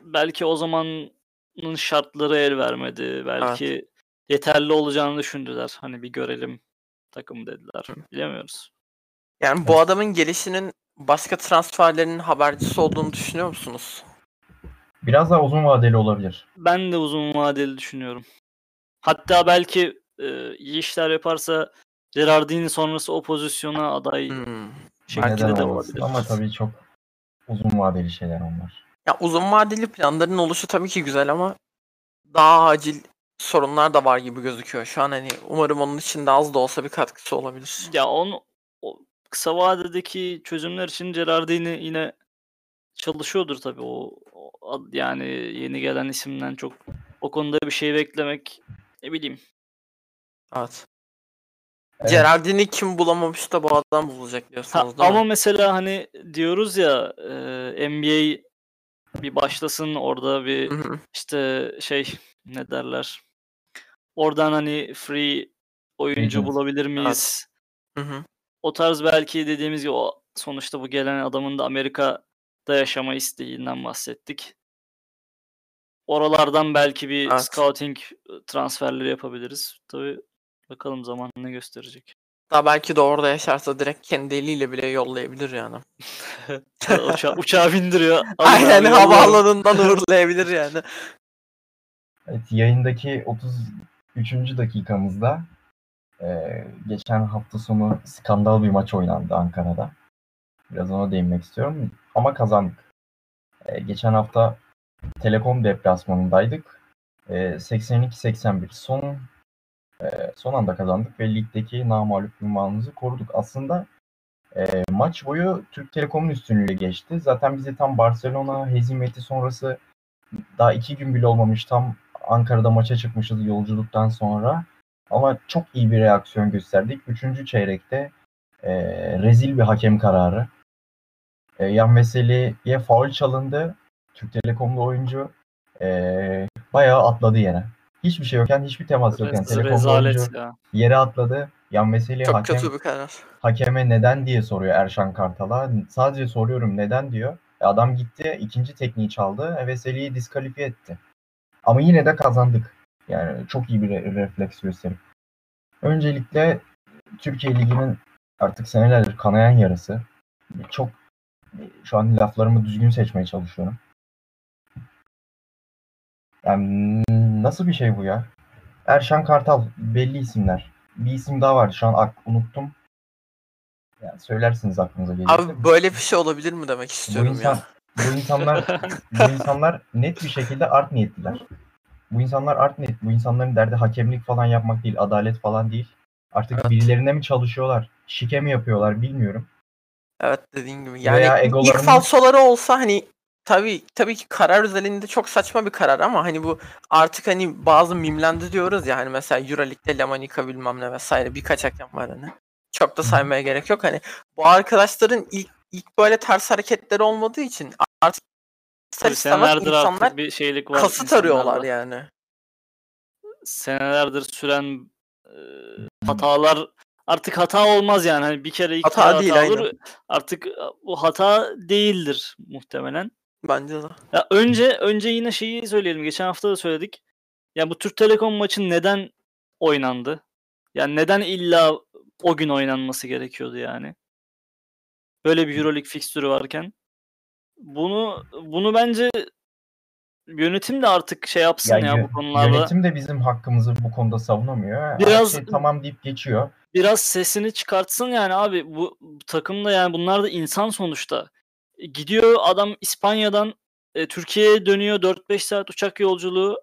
belki o zamanın şartları el vermedi. Belki yeterli olacağını düşündüler. Hani bir görelim takım dediler. Bilemiyoruz. yani bu Evet. adamın gelişinin başka transferlerinin habercisi olduğunu düşünüyor musunuz? Biraz daha uzun vadeli olabilir. Ben de uzun vadeli düşünüyorum. Hatta belki e, iyi işler yaparsa Gerardini sonrası o pozisyona aday Hmm. şeklinde Neden de olabilir. Ama tabii çok uzun vadeli şeyler onlar. Ya uzun vadeli planların oluşu tabii ki güzel ama daha acil sorunlar da var gibi gözüküyor. Şu an hani umarım onun için de az da olsa bir katkısı olabilir. Ya onu o kısa vadedeki çözümler için Gerardini yine çalışıyordur tabii o, o yani yeni gelen isimden çok o konuda bir şey beklemek ne bileyim. Evet. Evet. Gerardini kim bulamamış da bu adam bulacak Ha, diyorsunuz değil ama mi? mesela hani diyoruz ya e, NBA bir başlasın orada bir işte şey ne derler. Oradan hani free oyuncu bulabilir miyiz? Hı hı. O tarz belki dediğimiz gibi o sonuçta bu gelen adamın da Amerika'da yaşama isteğinden bahsettik. Oralardan belki bir Evet. scouting e, transferleri yapabiliriz. Tabii bakalım zaman ne gösterecek. Daha belki de orada yaşarsa direkt kendi eliyle bile yollayabilir yani. Uça uçağı bindiriyor. Aynen havaalanından uğurlayabilir yani. Evet, yayındaki 33. dakikamızda e, geçen hafta sonu skandal bir maç oynandı Ankara'da. Biraz ona değinmek istiyorum ama kazandık. E, geçen hafta Telekom deplasmanındaydık. E, 82-81 son e, son anda kazandık ve ligdeki namağlup ünvanımızı koruduk. Aslında e, maç boyu Türk Telekom'un üstünlüğüyle geçti. Zaten bizi tam Barcelona hezimeti sonrası daha iki gün bile olmamış tam Ankara'da maça çıkmışız yolculuktan sonra. Ama çok iyi bir reaksiyon gösterdik. Üçüncü çeyrekte e, rezil bir hakem kararı. E, Yan Veseli'ye faul çalındı. Türk Telekom'lu oyuncu e, bayağı atladı yere. Hiçbir şey yokken, hiçbir temas yokken Telekom'lu oyuncu ya. yere atladı. Yan Veseli Çok hakem, kötü bir karar. hakeme neden diye soruyor Erşan Kartal'a. Sadece soruyorum neden diyor. E, Adam gitti ikinci tekniği çaldı. E, Veseli'yi diskalifiye etti. Ama yine de kazandık. Yani çok iyi bir re- refleks gösterip. Öncelikle Türkiye Ligi'nin artık senelerdir kanayan yarası. Çok şu an laflarımı düzgün seçmeye çalışıyorum. Yani nasıl bir şey bu ya? Erşan Kartal belli isimler. Bir isim daha vardı şu an ak- unuttum. Yani söylersiniz aklınıza gelirse. Abi böyle bir şey olabilir mi demek bu istiyorum insan ya. bu insanlar bu insanlar net bir şekilde art niyetliler. Bu insanlar art niyet. Bu insanların derdi hakemlik falan yapmak değil, adalet falan değil. Artık Evet. birilerine mi çalışıyorlar, şike mi yapıyorlar bilmiyorum. Evet dediğin gibi. Yani Veya ilk egolarını- falsoları olsa hani tabii tabii ki karar özelinde çok saçma bir karar ama hani bu artık hani bazı mimlendi diyoruz ya hani mesela Euroleague'de Lamanika bilmem ne vesaire birkaç hakem var hani. Çok da saymaya gerek yok hani bu arkadaşların ilk ilk böyle ters hareketleri olmadığı için artık Tabii senelerdir insanlar artık bir şeylik var. kasıt arıyorlar insanlarda. yani. Senelerdir süren e, hatalar artık hata olmaz yani. Hani bir kere iki Hata kere değil, hata olur. aynen. Artık bu hata değildir muhtemelen. Bence de. Ya önce önce yine şeyi söyleyelim. Geçen hafta da söyledik. Ya bu Türk Telekom maçı neden oynandı? Yani neden illa o gün oynanması gerekiyordu yani? Böyle bir EuroLeague fikstürü varken. Bunu bunu bence yönetim de artık şey yapsın ya yö- bu konularda. Yönetim de bizim hakkımızı bu konuda savunamıyor. Her Biraz- şey tamam deyip geçiyor. biraz sesini çıkartsın yani abi bu, bu takımda yani bunlar da insan sonuçta. E, Gidiyor adam İspanya'dan e, Türkiye'ye dönüyor 4-5 saat uçak yolculuğu.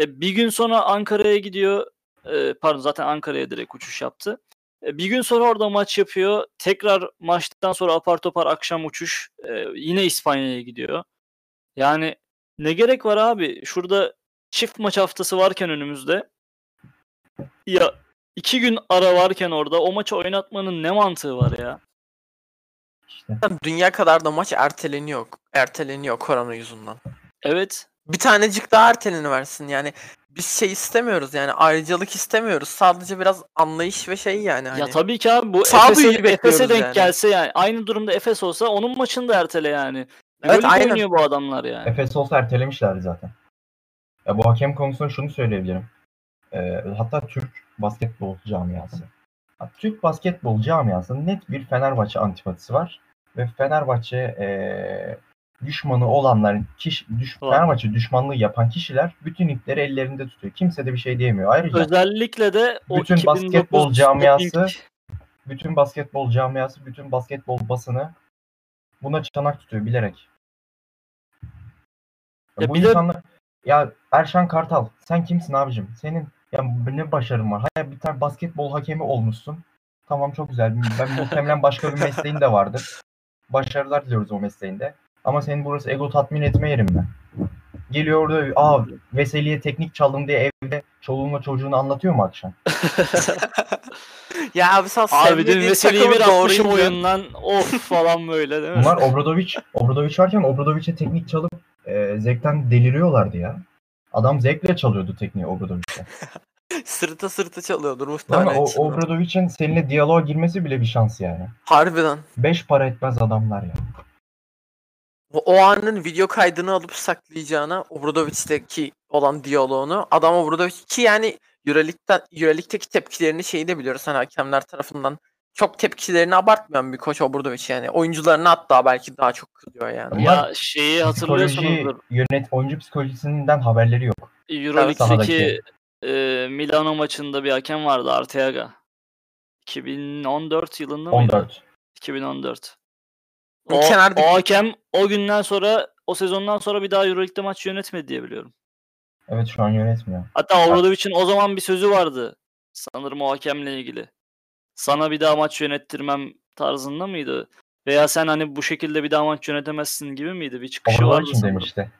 E, bir gün sonra Ankara'ya gidiyor. E, pardon zaten Ankara'ya direkt uçuş yaptı. E, bir gün sonra orada maç yapıyor. Tekrar maçtan sonra apar topar akşam uçuş. E, yine İspanya'ya gidiyor. Yani ne gerek var abi? Şurada çift maç haftası varken önümüzde ya iki gün ara varken orada o maçı oynatmanın ne mantığı var ya? İşte. Dünya kadar da maç erteleniyor. Erteleniyor korona yüzünden. Evet. bir tanecik daha erteleni versin yani biz şey istemiyoruz yani ayrıcalık istemiyoruz sadece biraz anlayış ve şey yani hani Ya tabii ki abi bu Efes'e, Efes'e denk yani. gelse yani aynı durumda Efes olsa onun maçını da ertele yani. Evet, Böyle aynen. oynuyor bu adamlar yani. Efes olsa ertelemişlerdi zaten. Ya bu hakem konusunda şunu söyleyebilirim. Ee, hatta Türk basketbol camiası. Ha, Türk basketbol camiasının net bir Fenerbahçe antipatisi var. Ve Fenerbahçe ee, düşmanı olanların, kişi, düş. Fenerbahçe düşmanlığı yapan kişiler bütün ipleri ellerinde tutuyor. Kimse de bir şey diyemiyor. Ayrıca Özellikle de o Bütün 2009 basketbol camiası- doping- bütün basketbol camiası, bütün basketbol basını buna çanak tutuyor bilerek. Ya Ya bu bir de- insanlar ya Erşan Kartal sen kimsin abicim? Senin ya ne başarın var? Hayır bir tane basketbol hakemi olmuşsun. Tamam çok güzel. Ben muhtemelen başka bir mesleğin de vardır. Başarılar diliyoruz o mesleğinde. Ama senin burası ego tatmin etme yerin mi? Geliyor orada aa Veseli'ye teknik çaldım diye evde çoluğunla çocuğunu anlatıyor mu akşam? ya abi sen Abi dün meseleyi bir atmışım oyundan of falan böyle değil mi? Bunlar Obradovic, Obradovic varken Obradovic'e teknik çalıp e, zevkten deliriyorlardı ya. Adam zevkle çalıyordu tekniği Obradovic'e. sırta sırta çalıyordur Ama muhtemelen o içinden. Obradovic'in seninle diyaloğa girmesi bile bir şans yani. Harbiden. Beş para etmez adamlar ya. O, o anın video kaydını alıp saklayacağına Obradovic'teki olan diyaloğunu adam Obradovic ki yani Euroleague'den, Euroleague'deki tepkilerini şeyi de biliyoruz hani hakemler tarafından çok tepkilerini abartmayan bir koç Obradovic yani. Oyuncularına hatta belki daha çok kızıyor yani. Ya şeyi Psikoloji, hatırlıyorsunuzdur. yönet, oyuncu psikolojisinden haberleri yok. Euroleague'deki e, Milano maçında bir hakem vardı Arteaga. 2014 yılında mıydı? 14. 2014. O O, kenardaki- o hakem o günden sonra o sezondan sonra bir daha Euroleague'de maç yönetmedi diye biliyorum. Evet şu an yönetmiyor. Hatta Obradovic'in o zaman bir sözü vardı. Sanırım o hakemle ilgili. Sana bir daha maç yönettirmem tarzında mıydı? Veya sen hani bu şekilde bir daha maç yönetemezsin gibi miydi? Bir çıkışı vardı Obradovic'in sanırım. demişti.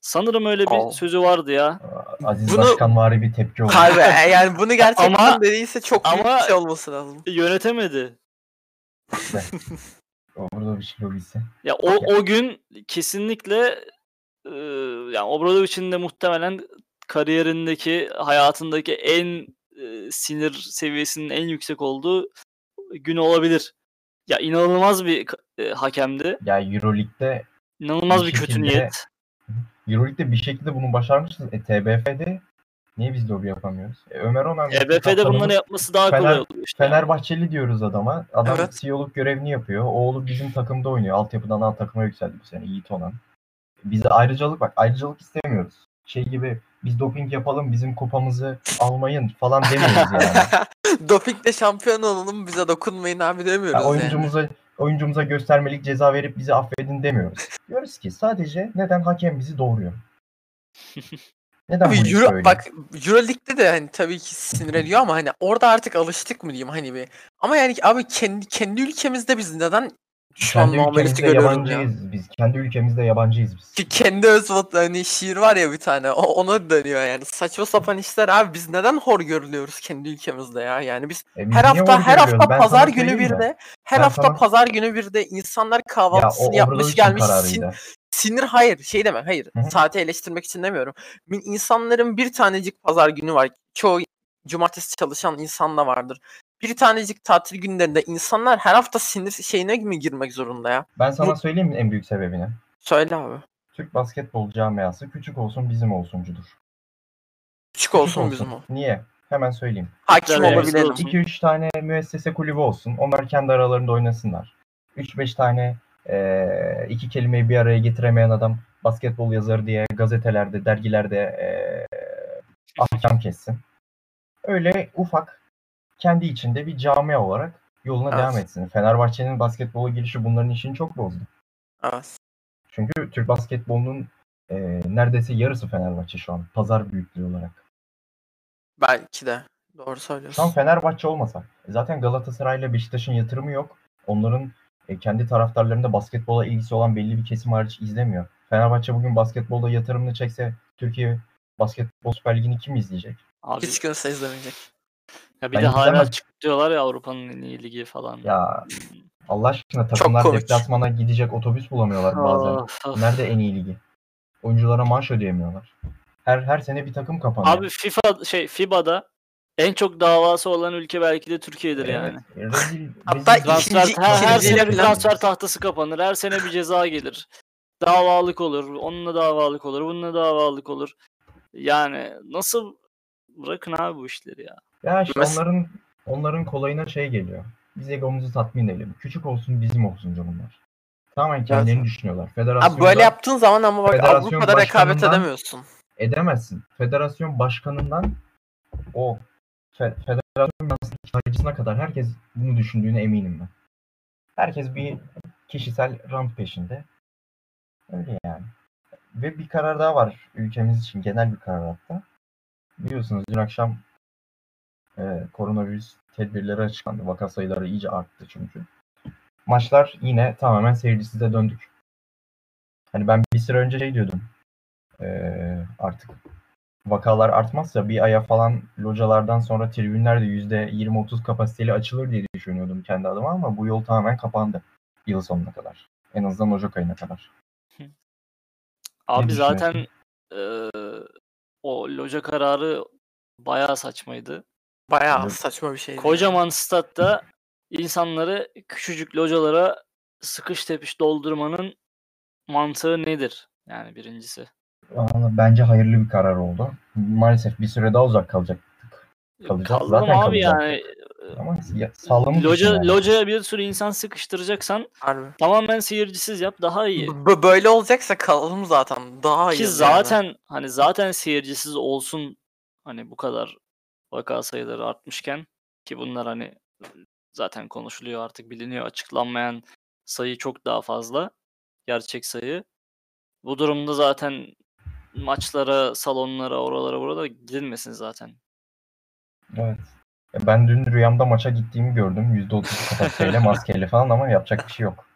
Sanırım öyle bir Aa. sözü vardı ya. Aziz Bunu- Başkanvari bir tepki oldu. Harbi e, yani bunu gerçekten Ama- dediyse çok büyük ama- bir şey olması lazım. Yönetemedi. Obradovic lobisi. Ya o o gün kesinlikle e, yani Obradovic'in de muhtemelen kariyerindeki, hayatındaki en e, sinir seviyesinin en yüksek olduğu gün olabilir. Ya inanılmaz bir e, hakemdi. Ya Euroleague'de İnanılmaz Bir bir kötü şekilde- niyet. Euroleague'de bir şekilde bunu başarmışsınız. E TBF'de niye biz lobi yapamıyoruz? E, Ömer Onan EBF'de bunları yapması daha Fener- kolay oluyor işte. Fenerbahçeli diyoruz adama. Adam Evet. CEO'luk görevini yapıyor. Oğlu bizim takımda oynuyor. Altyapıdan A takıma yükseldi bu sene. Yiğit Onan. Bize ayrıcalık bak. Ayrıcalık istemiyoruz. Şey gibi biz doping yapalım bizim kupamızı almayın falan demiyoruz yani. Doping'de şampiyon olalım bize dokunmayın abi demiyoruz Ya yani. oyuncumuza oyuncumuza göstermelik ceza verip bizi affedin demiyoruz. Diyoruz ki sadece neden hakem bizi doğuruyor? Neden Abi Euro, böyle? bak Euroleague'de de hani tabii ki sinir ediyor ama hani orada artık alıştık mı diyeyim hani bir. Ama yani abi kendi kendi ülkemizde biz neden düşman kendi muamelesi görüyoruz ya? biz. Kendi ülkemizde yabancıyız biz. Ki kendi öz vatan hani şiir var ya bir tane o ona dönüyor yani. Saçma sapan işler abi biz neden hor görülüyoruz kendi ülkemizde ya? Yani biz E, biz her hafta her hafta? Ben pazar günü mi? birde her Ben hafta sana- pazar günü birde insanlar Ya kahvaltısını o yapmış gelmiş sin-. Sinir hayır şey demek hayır Hı hı. saati eleştirmek için demiyorum. İnsanların bir tanecik pazar günü var. Çoğu cumartesi çalışan insan da vardır. Bir tanecik tatil günlerinde insanlar her hafta sinir şeyine mi girmek zorunda ya? Ben sana Bu- söyleyeyim mi en büyük sebebini? Söyle abi. Türk basketbol camiası küçük olsun bizim olsuncudur. Küçük Küçük olsun bizim o. Niye? Hemen söyleyeyim. Hakim olabilelim. olsun. 2-3 tane müessese kulübü olsun. Onlar kendi aralarında oynasınlar. 3-5 tane eee, iki kelimeyi bir araya getiremeyen adam basketbol yazarı diye gazetelerde, dergilerde eee ahkam kessin. Öyle ufak kendi içinde bir camia olarak yoluna Evet. devam etsin. Fenerbahçe'nin basketbola girişi bunların işini çok bozdu. Evet. Çünkü Türk basketbolunun eee, neredeyse yarısı Fenerbahçe şu an. Pazar büyüklüğü olarak. Belki de. Doğru Şu söylüyorsun. an Fenerbahçe olmasa. Zaten Galatasaray'la Beşiktaş'ın yatırımı yok. Onların e, kendi taraftarlarında basketbola ilgisi olan belli bir kesim hariç izlemiyor. Fenerbahçe bugün basketbolda yatırımını çekse Türkiye Basketbol Süper Ligi'ni kim izleyecek? Abi, Hiç kimse izlemeyecek. ya bir Ben de hala izlemem. çık diyorlar ya Avrupa'nın en iyi ligi falan. Ya Allah aşkına takımlar deplasmana gidecek otobüs bulamıyorlar bazen. Nerede en iyi ligi? Oyunculara maaş ödeyemiyorlar. Her her sene bir takım kapanıyor. Abi FIFA şey FIBA'da en çok davası olan ülke belki de Türkiye'dir yani. Hatta Transfer, İkinci- her, her ikinci sene bir plan- transfer tahtası kapanır. Her sene bir ceza gelir. Davalık olur. Onunla davalık olur. Bununla davalık olur. Yani nasıl bırakın abi bu işleri ya. Ya işte Mes- onların onların kolayına şey geliyor. Biz egomuzu tatmin edelim. Küçük olsun bizim olsun bunlar. Tamamen kendilerini düşünüyorlar. Federasyonda Abi böyle yaptığın zaman ama bak Federasyon Avrupa'da rekabet başkanından- edemiyorsun. edemezsin. Federasyon başkanından o federasyon yöneticine kadar herkes bunu düşündüğüne eminim ben. Herkes bir kişisel rant peşinde. Öyle yani. Ve bir karar daha var ülkemiz için genel bir karar hatta. Biliyorsunuz dün akşam e, koronavirüs tedbirleri açıklandı. Vaka sayıları iyice arttı çünkü. Maçlar yine tamamen seyircisize döndük. Hani ben bir süre önce şey diyordum. e, artık vakalar artmazsa bir aya falan localardan sonra tribünler de %20-30 kapasiteli açılır diye düşünüyordum kendi adıma ama bu yol tamamen kapandı yıl sonuna kadar. En azından Ocak ayına kadar. Abi zaten eee, o loca kararı bayağı saçmaydı. Bayağı Evet. saçma bir şeydi. Kocaman statta insanları küçücük localara sıkış tepiş doldurmanın mantığı nedir? Yani birincisi. Bence hayırlı bir karar oldu. Maalesef bir süre daha uzak kalacaktık. Kalacağız. Kaldım Zaten abi kalacağız. yani. Ama için Loca, yani. locaya bir sürü insan sıkıştıracaksan Harbi. tamamen seyircisiz yap daha iyi. B- böyle olacaksa kalalım zaten. Daha iyi. Ki yani. zaten hani zaten seyircisiz olsun hani bu kadar vaka sayıları artmışken ki bunlar hani zaten konuşuluyor artık biliniyor açıklanmayan sayı çok daha fazla gerçek sayı. Bu durumda zaten maçlara, salonlara, oralara burada gidilmesin zaten. Evet. Ya Ben dün rüyamda maça gittiğimi gördüm. %30 kapasiteyle maskeyle falan ama yapacak bir şey yok.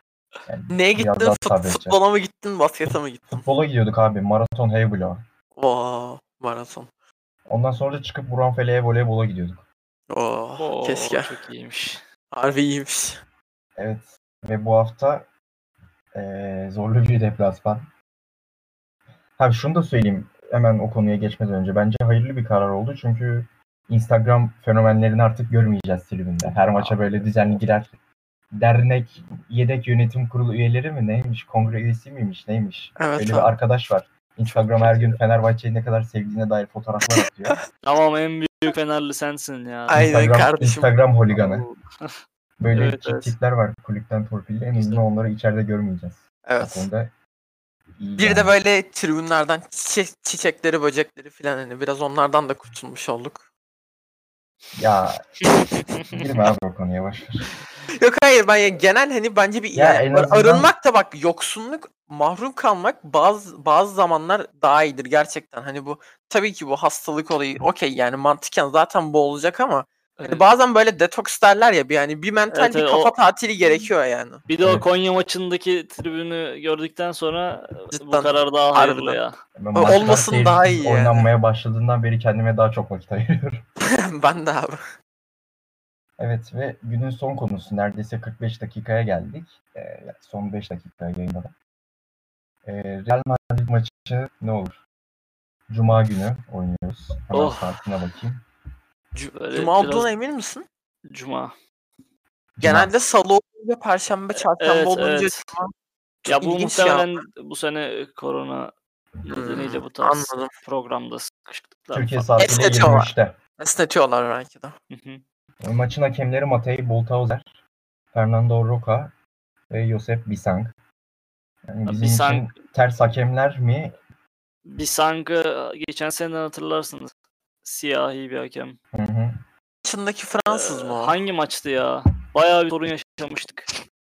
Yani Neye gittin? Fut- futbola mı gittin? Baskete mi gittin? Futbola gidiyorduk abi. Maraton Heybula. Oo, maraton. Ondan sonra da çıkıp Buran Fele'ye voleybola gidiyorduk. Oo, Oo, keşke. Çok iyiymiş. Harbi iyiymiş. Evet. Ve bu hafta eee, zorlu bir deplasman. Abi şunu da söyleyeyim hemen o konuya geçmeden önce. Bence hayırlı bir karar oldu çünkü Instagram fenomenlerini artık görmeyeceğiz tribünde. Her maça böyle düzenli girer. Dernek yedek yönetim kurulu üyeleri mi neymiş? Kongre üyesi miymiş neymiş? Evet Öyle abi. bir arkadaş var. Instagram her gün Fenerbahçe'yi ne kadar sevdiğine dair fotoğraflar atıyor. Tamam en büyük Fenerli sensin ya. Aynen Instagram, kardeşim. Instagram holiganı. Böyle Evet, tip evet. tipler var kulüpten torpilli. En azından onları içeride görmeyeceğiz. O Evet. konuda iyi Bir de yani. böyle tribünlerden çiçek, çiçekleri, böcekleri filan hani biraz onlardan da kurtulmuş olduk. Ya girme abi o konuya boş ver. Yok hayır ben ya genel hani bence bir Ya yani azından- arınmak da bak yoksunluk mahrum kalmak bazı bazı zamanlar daha iyidir gerçekten. Hani bu tabii ki bu hastalık olayı okey yani mantıken zaten bu olacak ama Evet. bazen böyle detoks derler ya bir yani bir mental Evet, bir evet, kafa o- tatili gerekiyor yani. Bir de o Evet. Konya maçındaki tribünü gördükten sonra bu Cidden, karar daha hayırlı harbiden. ya. Maçlar olmasın daha seyircisiz iyi yani. Oynanmaya başladığından beri kendime daha çok vakit ayırıyorum. ben de abi. Evet ve günün son konusu neredeyse 45 dakikaya geldik. Ee, son 5 dakika yayında. Ee, Real Madrid maçı ne olur? Cuma günü oynuyoruz. Hemen Oh. saatine bakayım. C- Cuma biraz- olduğuna emin misin? Cuma. Genelde salı olunca perşembe, çarşamba Evet, olunca evet. cuma. Ya Çok bu ilginç ya. muhtemelen bu sene korona nedeniyle Hmm, bu tarz anladım. programda sıkışıklıklar Türkiye falan. Esnetiyorlar. 23'te. Esnetiyorlar belki de. Hı hı. Maçın hakemleri Matei Boltauzer, Fernando Roca ve Josep Bisang. Yani bizim Bisang- için ters hakemler mi? Bir Sang'ı geçen seneden hatırlarsınız. Siyahi bir hakem. Hı hı. Maçındaki Fransız Ee, mı o? Hangi maçtı ya? Bayağı bir sorun yaşamıştık.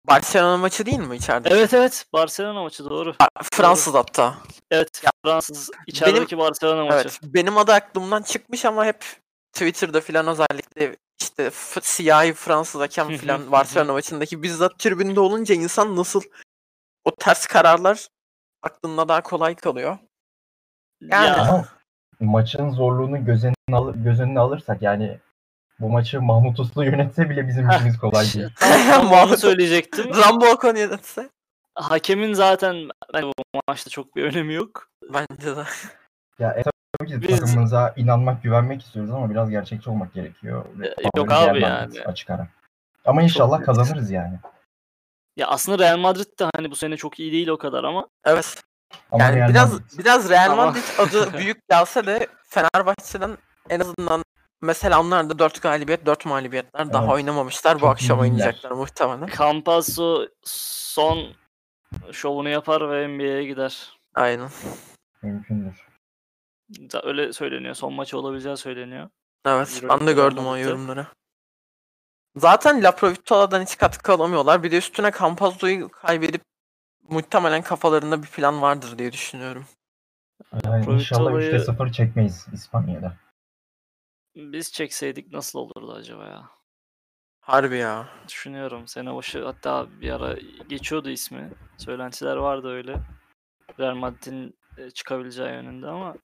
Barcelona maçı değil mi içeride? Evet evet Barcelona maçı doğru. Fransız hatta. Evet Fransız içerideki Barcelona maçı. Evet. Benim adı aklımdan çıkmış ama hep Twitter'da filan özellikle işte f- siyahi Fransız hakem filan Barcelona maçındaki bizzat tribünde olunca insan nasıl o ters kararlar aklında daha kolay kalıyor. Yani- Ya, maçın zorluğunu göz önüne, al- göz önüne alırsak yani bu maçı Mahmut Uslu yönetse bile bizim işimiz kolay değil. Mahmut- söyleyecektim. Rambo Ocon yönetse Hakemin zaten bence bu maçta çok bir önemi yok. bence de. Ya e, tabii ki Biz- takımımıza inanmak, güvenmek istiyoruz ama biraz gerçekçi olmak gerekiyor. Ve E, yok abi yani. Açık ara. Ama inşallah net. kazanırız yani. Ya aslında Real Madrid de hani bu sene çok iyi değil o kadar ama Evet. Ama Yani Real biraz Madrid. biraz Real Ama- Madrid adı büyük gelse de Fenerbahçe'den en azından mesela onlar da 4 galibiyet 4 mağlubiyetler daha Evet. oynamamışlar. Bu Çok akşam iyi oynayacaklar muhtemelen. Campazzo son şovunu yapar ve NBA'ye gider. Aynen. Mümkündür. Da- Öyle söyleniyor. Son maçı olabileceği söyleniyor. Evet, ben de Euroleague'de gördüm o Madrid'de. yorumları. Zaten La Provitola'dan hiç katkı alamıyorlar. Bir de üstüne Campazzo'yu kaybedip muhtemelen kafalarında bir plan vardır diye düşünüyorum. Yani inşallah Provitola'yı 3'te 0 çekmeyiz İspanya'da. biz çekseydik nasıl olurdu acaba ya? Harbi ya. Düşünüyorum. Sene başı hatta bir ara geçiyordu ismi. Söylentiler vardı öyle. Real Madrid'in e, çıkabileceği yönünde ama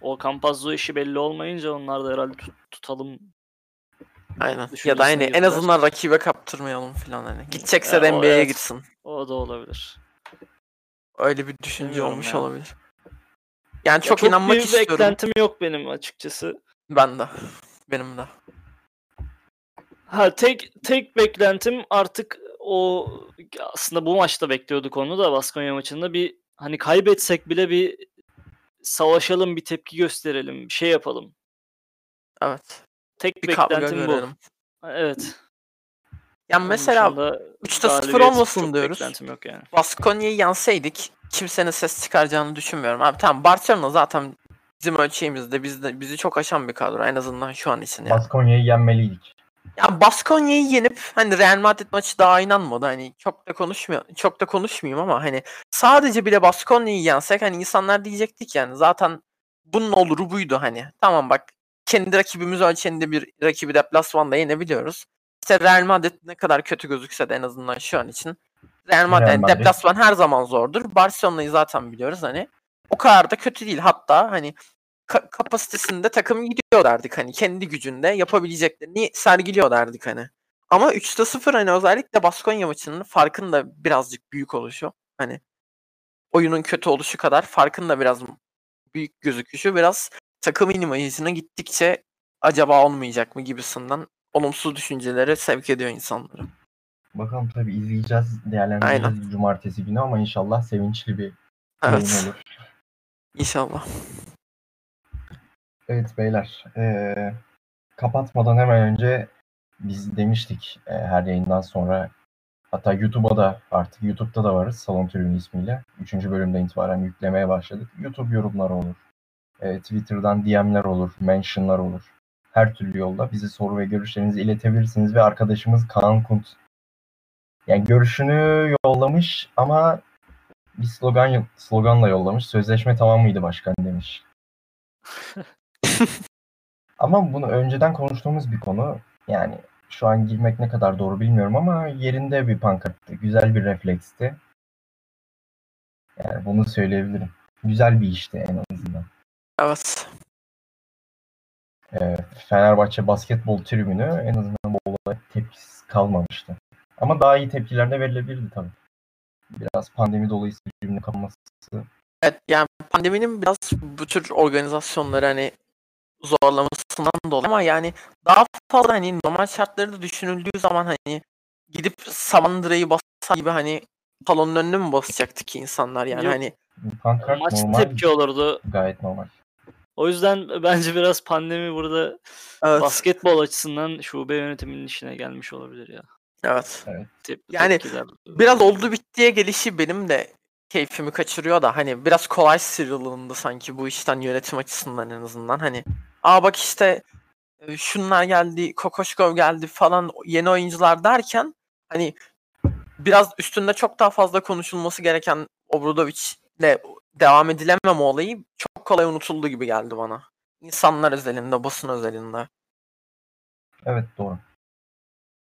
o Campazzo işi belli olmayınca onlar da herhalde tut- tutalım. Aynen. Ya da hani en azından rakibe kaptırmayalım falan hani. Gidecekse de NBA'ye evet. gitsin. O da olabilir. Öyle bir düşünce Bilmiyorum olmuş ya. olabilir. Yani Ya çok, inanmak büyük istiyorum. beklentim yok benim açıkçası. Ben de. Benim de. Ha tek tek beklentim artık o aslında bu maçta bekliyorduk onu da Baskonya maçında bir hani kaybetsek bile bir savaşalım, bir tepki gösterelim, bir şey yapalım. Evet. Tek Bir beklentim bu. görelim. Evet. Yani Onun mesela dışında 3'te 0 galibiyet olmasın diyoruz. Beklentim yok yani. Baskonya'yı yenseydik kimsenin ses çıkaracağını düşünmüyorum. Abi tamam Barcelona zaten bizim ölçeğimizde bizde bizi çok aşan bir kadro en azından şu an için ya. Baskonya'yı yenmeliydik. Ya Baskonya'yı yenip hani Real Madrid maçı daha oynanmadı. Hani çok da konuşmuyor çok da konuşmayayım ama hani sadece bile Baskonya'yı yensek hani insanlar diyecektik yani zaten bunun oluru buydu hani. Tamam bak kendi rakibimiz ölçeğinde bir rakibi deplasmanda yenebiliyoruz. İşte Real Madrid ne kadar kötü gözükse de en azından şu an için Real Madrid, Real Madrid. deplasman her zaman zordur. Barcelona'yı zaten biliyoruz hani. O kadar da kötü değil. Hatta hani ka- kapasitesinde takım gidiyor derdik hani kendi gücünde yapabileceklerini sergiliyor derdik hani. Ama 3'te 0 hani özellikle Baskonya maçının farkın da birazcık büyük oluşu. Hani oyunun kötü oluşu kadar farkın da biraz büyük gözüküşü biraz takımın imajına gittikçe acaba olmayacak mı gibisinden olumsuz düşüncelere sevk ediyor insanları. Bakalım tabii izleyeceğiz, değerlendireceğiz cumartesi günü ama inşallah sevinçli bir yayın Evet. olur. İnşallah. Evet beyler, eee, kapatmadan hemen önce biz demiştik eee, her yayından sonra hatta YouTube'a da artık YouTube'da da varız Salon Tribünü ismiyle. Üçüncü bölümden itibaren yüklemeye başladık. YouTube yorumları olur, eee, Twitter'dan DM'ler olur, mention'lar olur. her türlü yolda bize soru ve görüşlerinizi iletebilirsiniz ve arkadaşımız Kaan Kunt yani görüşünü yollamış ama bir slogan sloganla yollamış. Sözleşme tamam mıydı başkan demiş. ama bunu önceden konuştuğumuz bir konu. Yani şu an girmek ne kadar doğru bilmiyorum ama yerinde bir pankarttı. Güzel bir refleksti. Yani bunu söyleyebilirim. Güzel bir işti en azından. Evet. Ee, Fenerbahçe basketbol tribünü en azından bu olaya tepkisiz kalmamıştı. Ama daha iyi tepkiler de verilebilirdi tabii. Biraz pandemi dolayısıyla tribünün kapanması. Evet yani pandeminin biraz bu tür organizasyonları hani zorlamasından dolayı ama yani daha fazla hani normal şartları düşünüldüğü zaman hani gidip Samandıra'yı basar gibi hani salonun önüne mi basacaktı ki insanlar yani Yok. hani Pankart Maç normal. tepki olurdu. Gayet normal. O yüzden bence biraz pandemi burada evet, basketbol açısından şube yönetiminin işine gelmiş olabilir ya. evet. Tep- Yani tepkiler. Biraz oldu bittiye gelişi benim de keyfimi kaçırıyor da hani biraz kolay sıyrılındı sanki bu işten yönetim açısından en azından hani aa bak işte e, şunlar geldi Kokoşkov geldi falan yeni oyuncular derken hani biraz üstünde çok daha fazla konuşulması gereken Obradovic'le devam edilememe olayı çok kolay unutuldu gibi geldi bana. İnsanlar özelinde, basın özelinde. Evet doğru.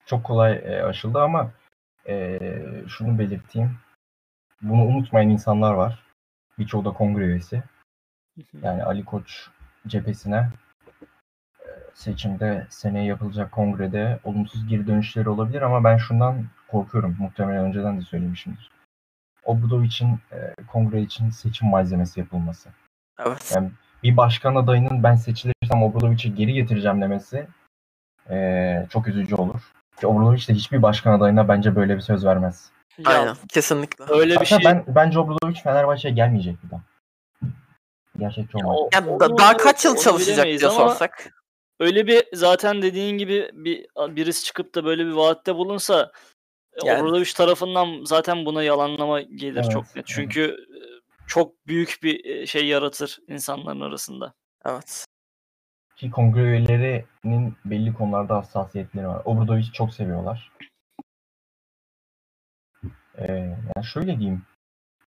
Çok kolay e, aşıldı ama e, şunu belirteyim. Bunu unutmayan insanlar var. Birçoğu da kongre üyesi. Yani Ali Koç cephesine e, seçimde seneye yapılacak kongrede olumsuz geri dönüşleri olabilir ama ben şundan korkuyorum. Muhtemelen önceden de söylemişimdir. Obradovic'in e, kongre için seçim malzemesi yapılması. Evet. Yani bir başkan adayının ben seçilirsem Obradovic'i geri getireceğim demesi e, çok üzücü olur. Ki Obradovic de hiçbir başkan adayına bence böyle bir söz vermez. Ya, Aynen. Kesinlikle. öyle bir Hatta şey. ben bence Obradovic Fenerbahçe'ye gelmeyecek bir daha. Gerçekçi olmak. o- Yani onu- da- daha kaç yıl çalışacak diye sorsak. Öyle bir zaten dediğin gibi bir birisi çıkıp da böyle bir vaatte bulunsa Yani. Obradovic tarafından zaten buna yalanlama gelir Evet, çok net. evet. Çünkü e, çok büyük bir e, şey yaratır insanların arasında. Evet. Ki kongre üyelerinin belli konularda hassasiyetleri var. Obradovic'i çok seviyorlar. Ee, yani şöyle diyeyim.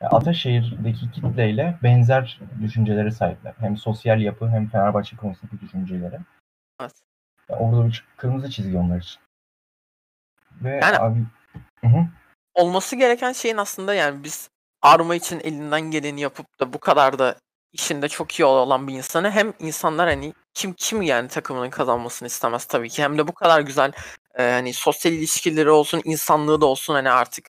Ya Ataşehir'deki kitleyle benzer düşüncelere sahipler. Hem sosyal yapı hem Fenerbahçe konusundaki düşünceleri. Evet. Ya Obradovic kırmızı çizgi onlar için. Ve Yani- abi Hı hı. olması gereken şeyin aslında yani biz arma için elinden geleni yapıp da bu kadar da işinde çok iyi olan bir insanı hem insanlar hani kim kim yani takımının kazanmasını istemez tabii ki hem de bu kadar güzel e, hani sosyal ilişkileri olsun insanlığı da olsun hani artık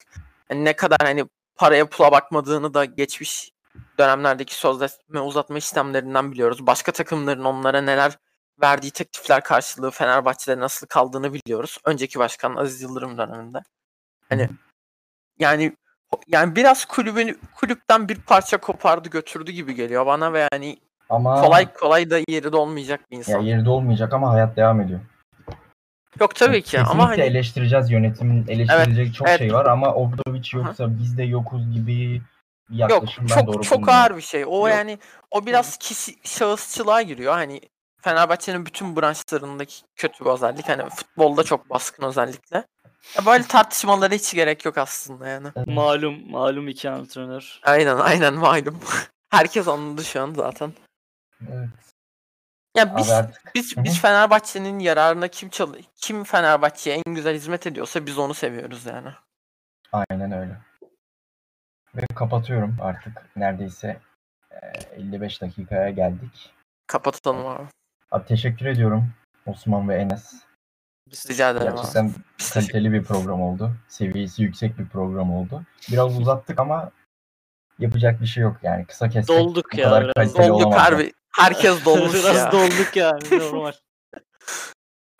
hani ne kadar hani paraya pula bakmadığını da geçmiş dönemlerdeki sözleşme uzatma işlemlerinden biliyoruz. Başka takımların onlara neler verdiği teklifler karşılığı Fenerbahçe'de nasıl kaldığını biliyoruz. Önceki başkan Aziz Yıldırım döneminde. Hani yani yani biraz kulübün kulüpten bir parça kopardı götürdü gibi geliyor bana ve yani Ama kolay kolay da yeri de olmayacak bir ya insan. yerinde olmayacak ama hayat devam ediyor. Yok tabii ki Kesinlikle ama hani eleştireceğiz yönetimin eleştirecek çok evet. şey var ama Obradovic Aha. yoksa biz de yokuz gibi bir yok yaklaşım ben çok doğru çok bulmuyorum. ağır bir şey. O Yok. yani o biraz kişi şahısçılığa giriyor. Hani Fenerbahçe'nin bütün branşlarındaki kötü bir özellik. Hani futbolda çok baskın özellikle. Ya böyle tartışmalara hiç gerek yok aslında yani. Malum malum iki antrenör. Aynen aynen malum. Herkes anladı şu an zaten. Evet. Ya Abi biz artık biz Hı hı. biz Fenerbahçe'nin yararına kim çal kim Fenerbahçe'ye en güzel hizmet ediyorsa biz onu seviyoruz yani. aynen öyle. Ve kapatıyorum artık neredeyse e, 55 dakikaya geldik. Kapatalım abi. Abi teşekkür ediyorum Osman ve Enes. Rica ederim. Gerçekten kaliteli bir program oldu. Seviyesi yüksek bir program oldu. Biraz uzattık ama yapacak bir şey yok yani. Kısa kestik. Dolduk bu ya, kadar biraz Dolduk olamaz yani. harbi. Herkes dolmuş Biraz ya. dolduk yani normal.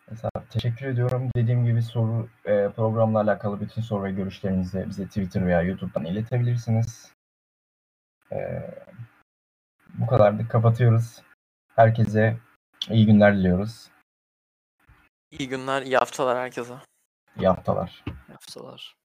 Mesela teşekkür ediyorum. Dediğim gibi soru e, programla alakalı bütün soru ve görüşlerinizi bize Twitter veya YouTube'dan iletebilirsiniz. E, bu kadardı. Kapatıyoruz. Herkese iyi günler diliyoruz. İyi günler, iyi haftalar herkese. İyi haftalar. Haftalar.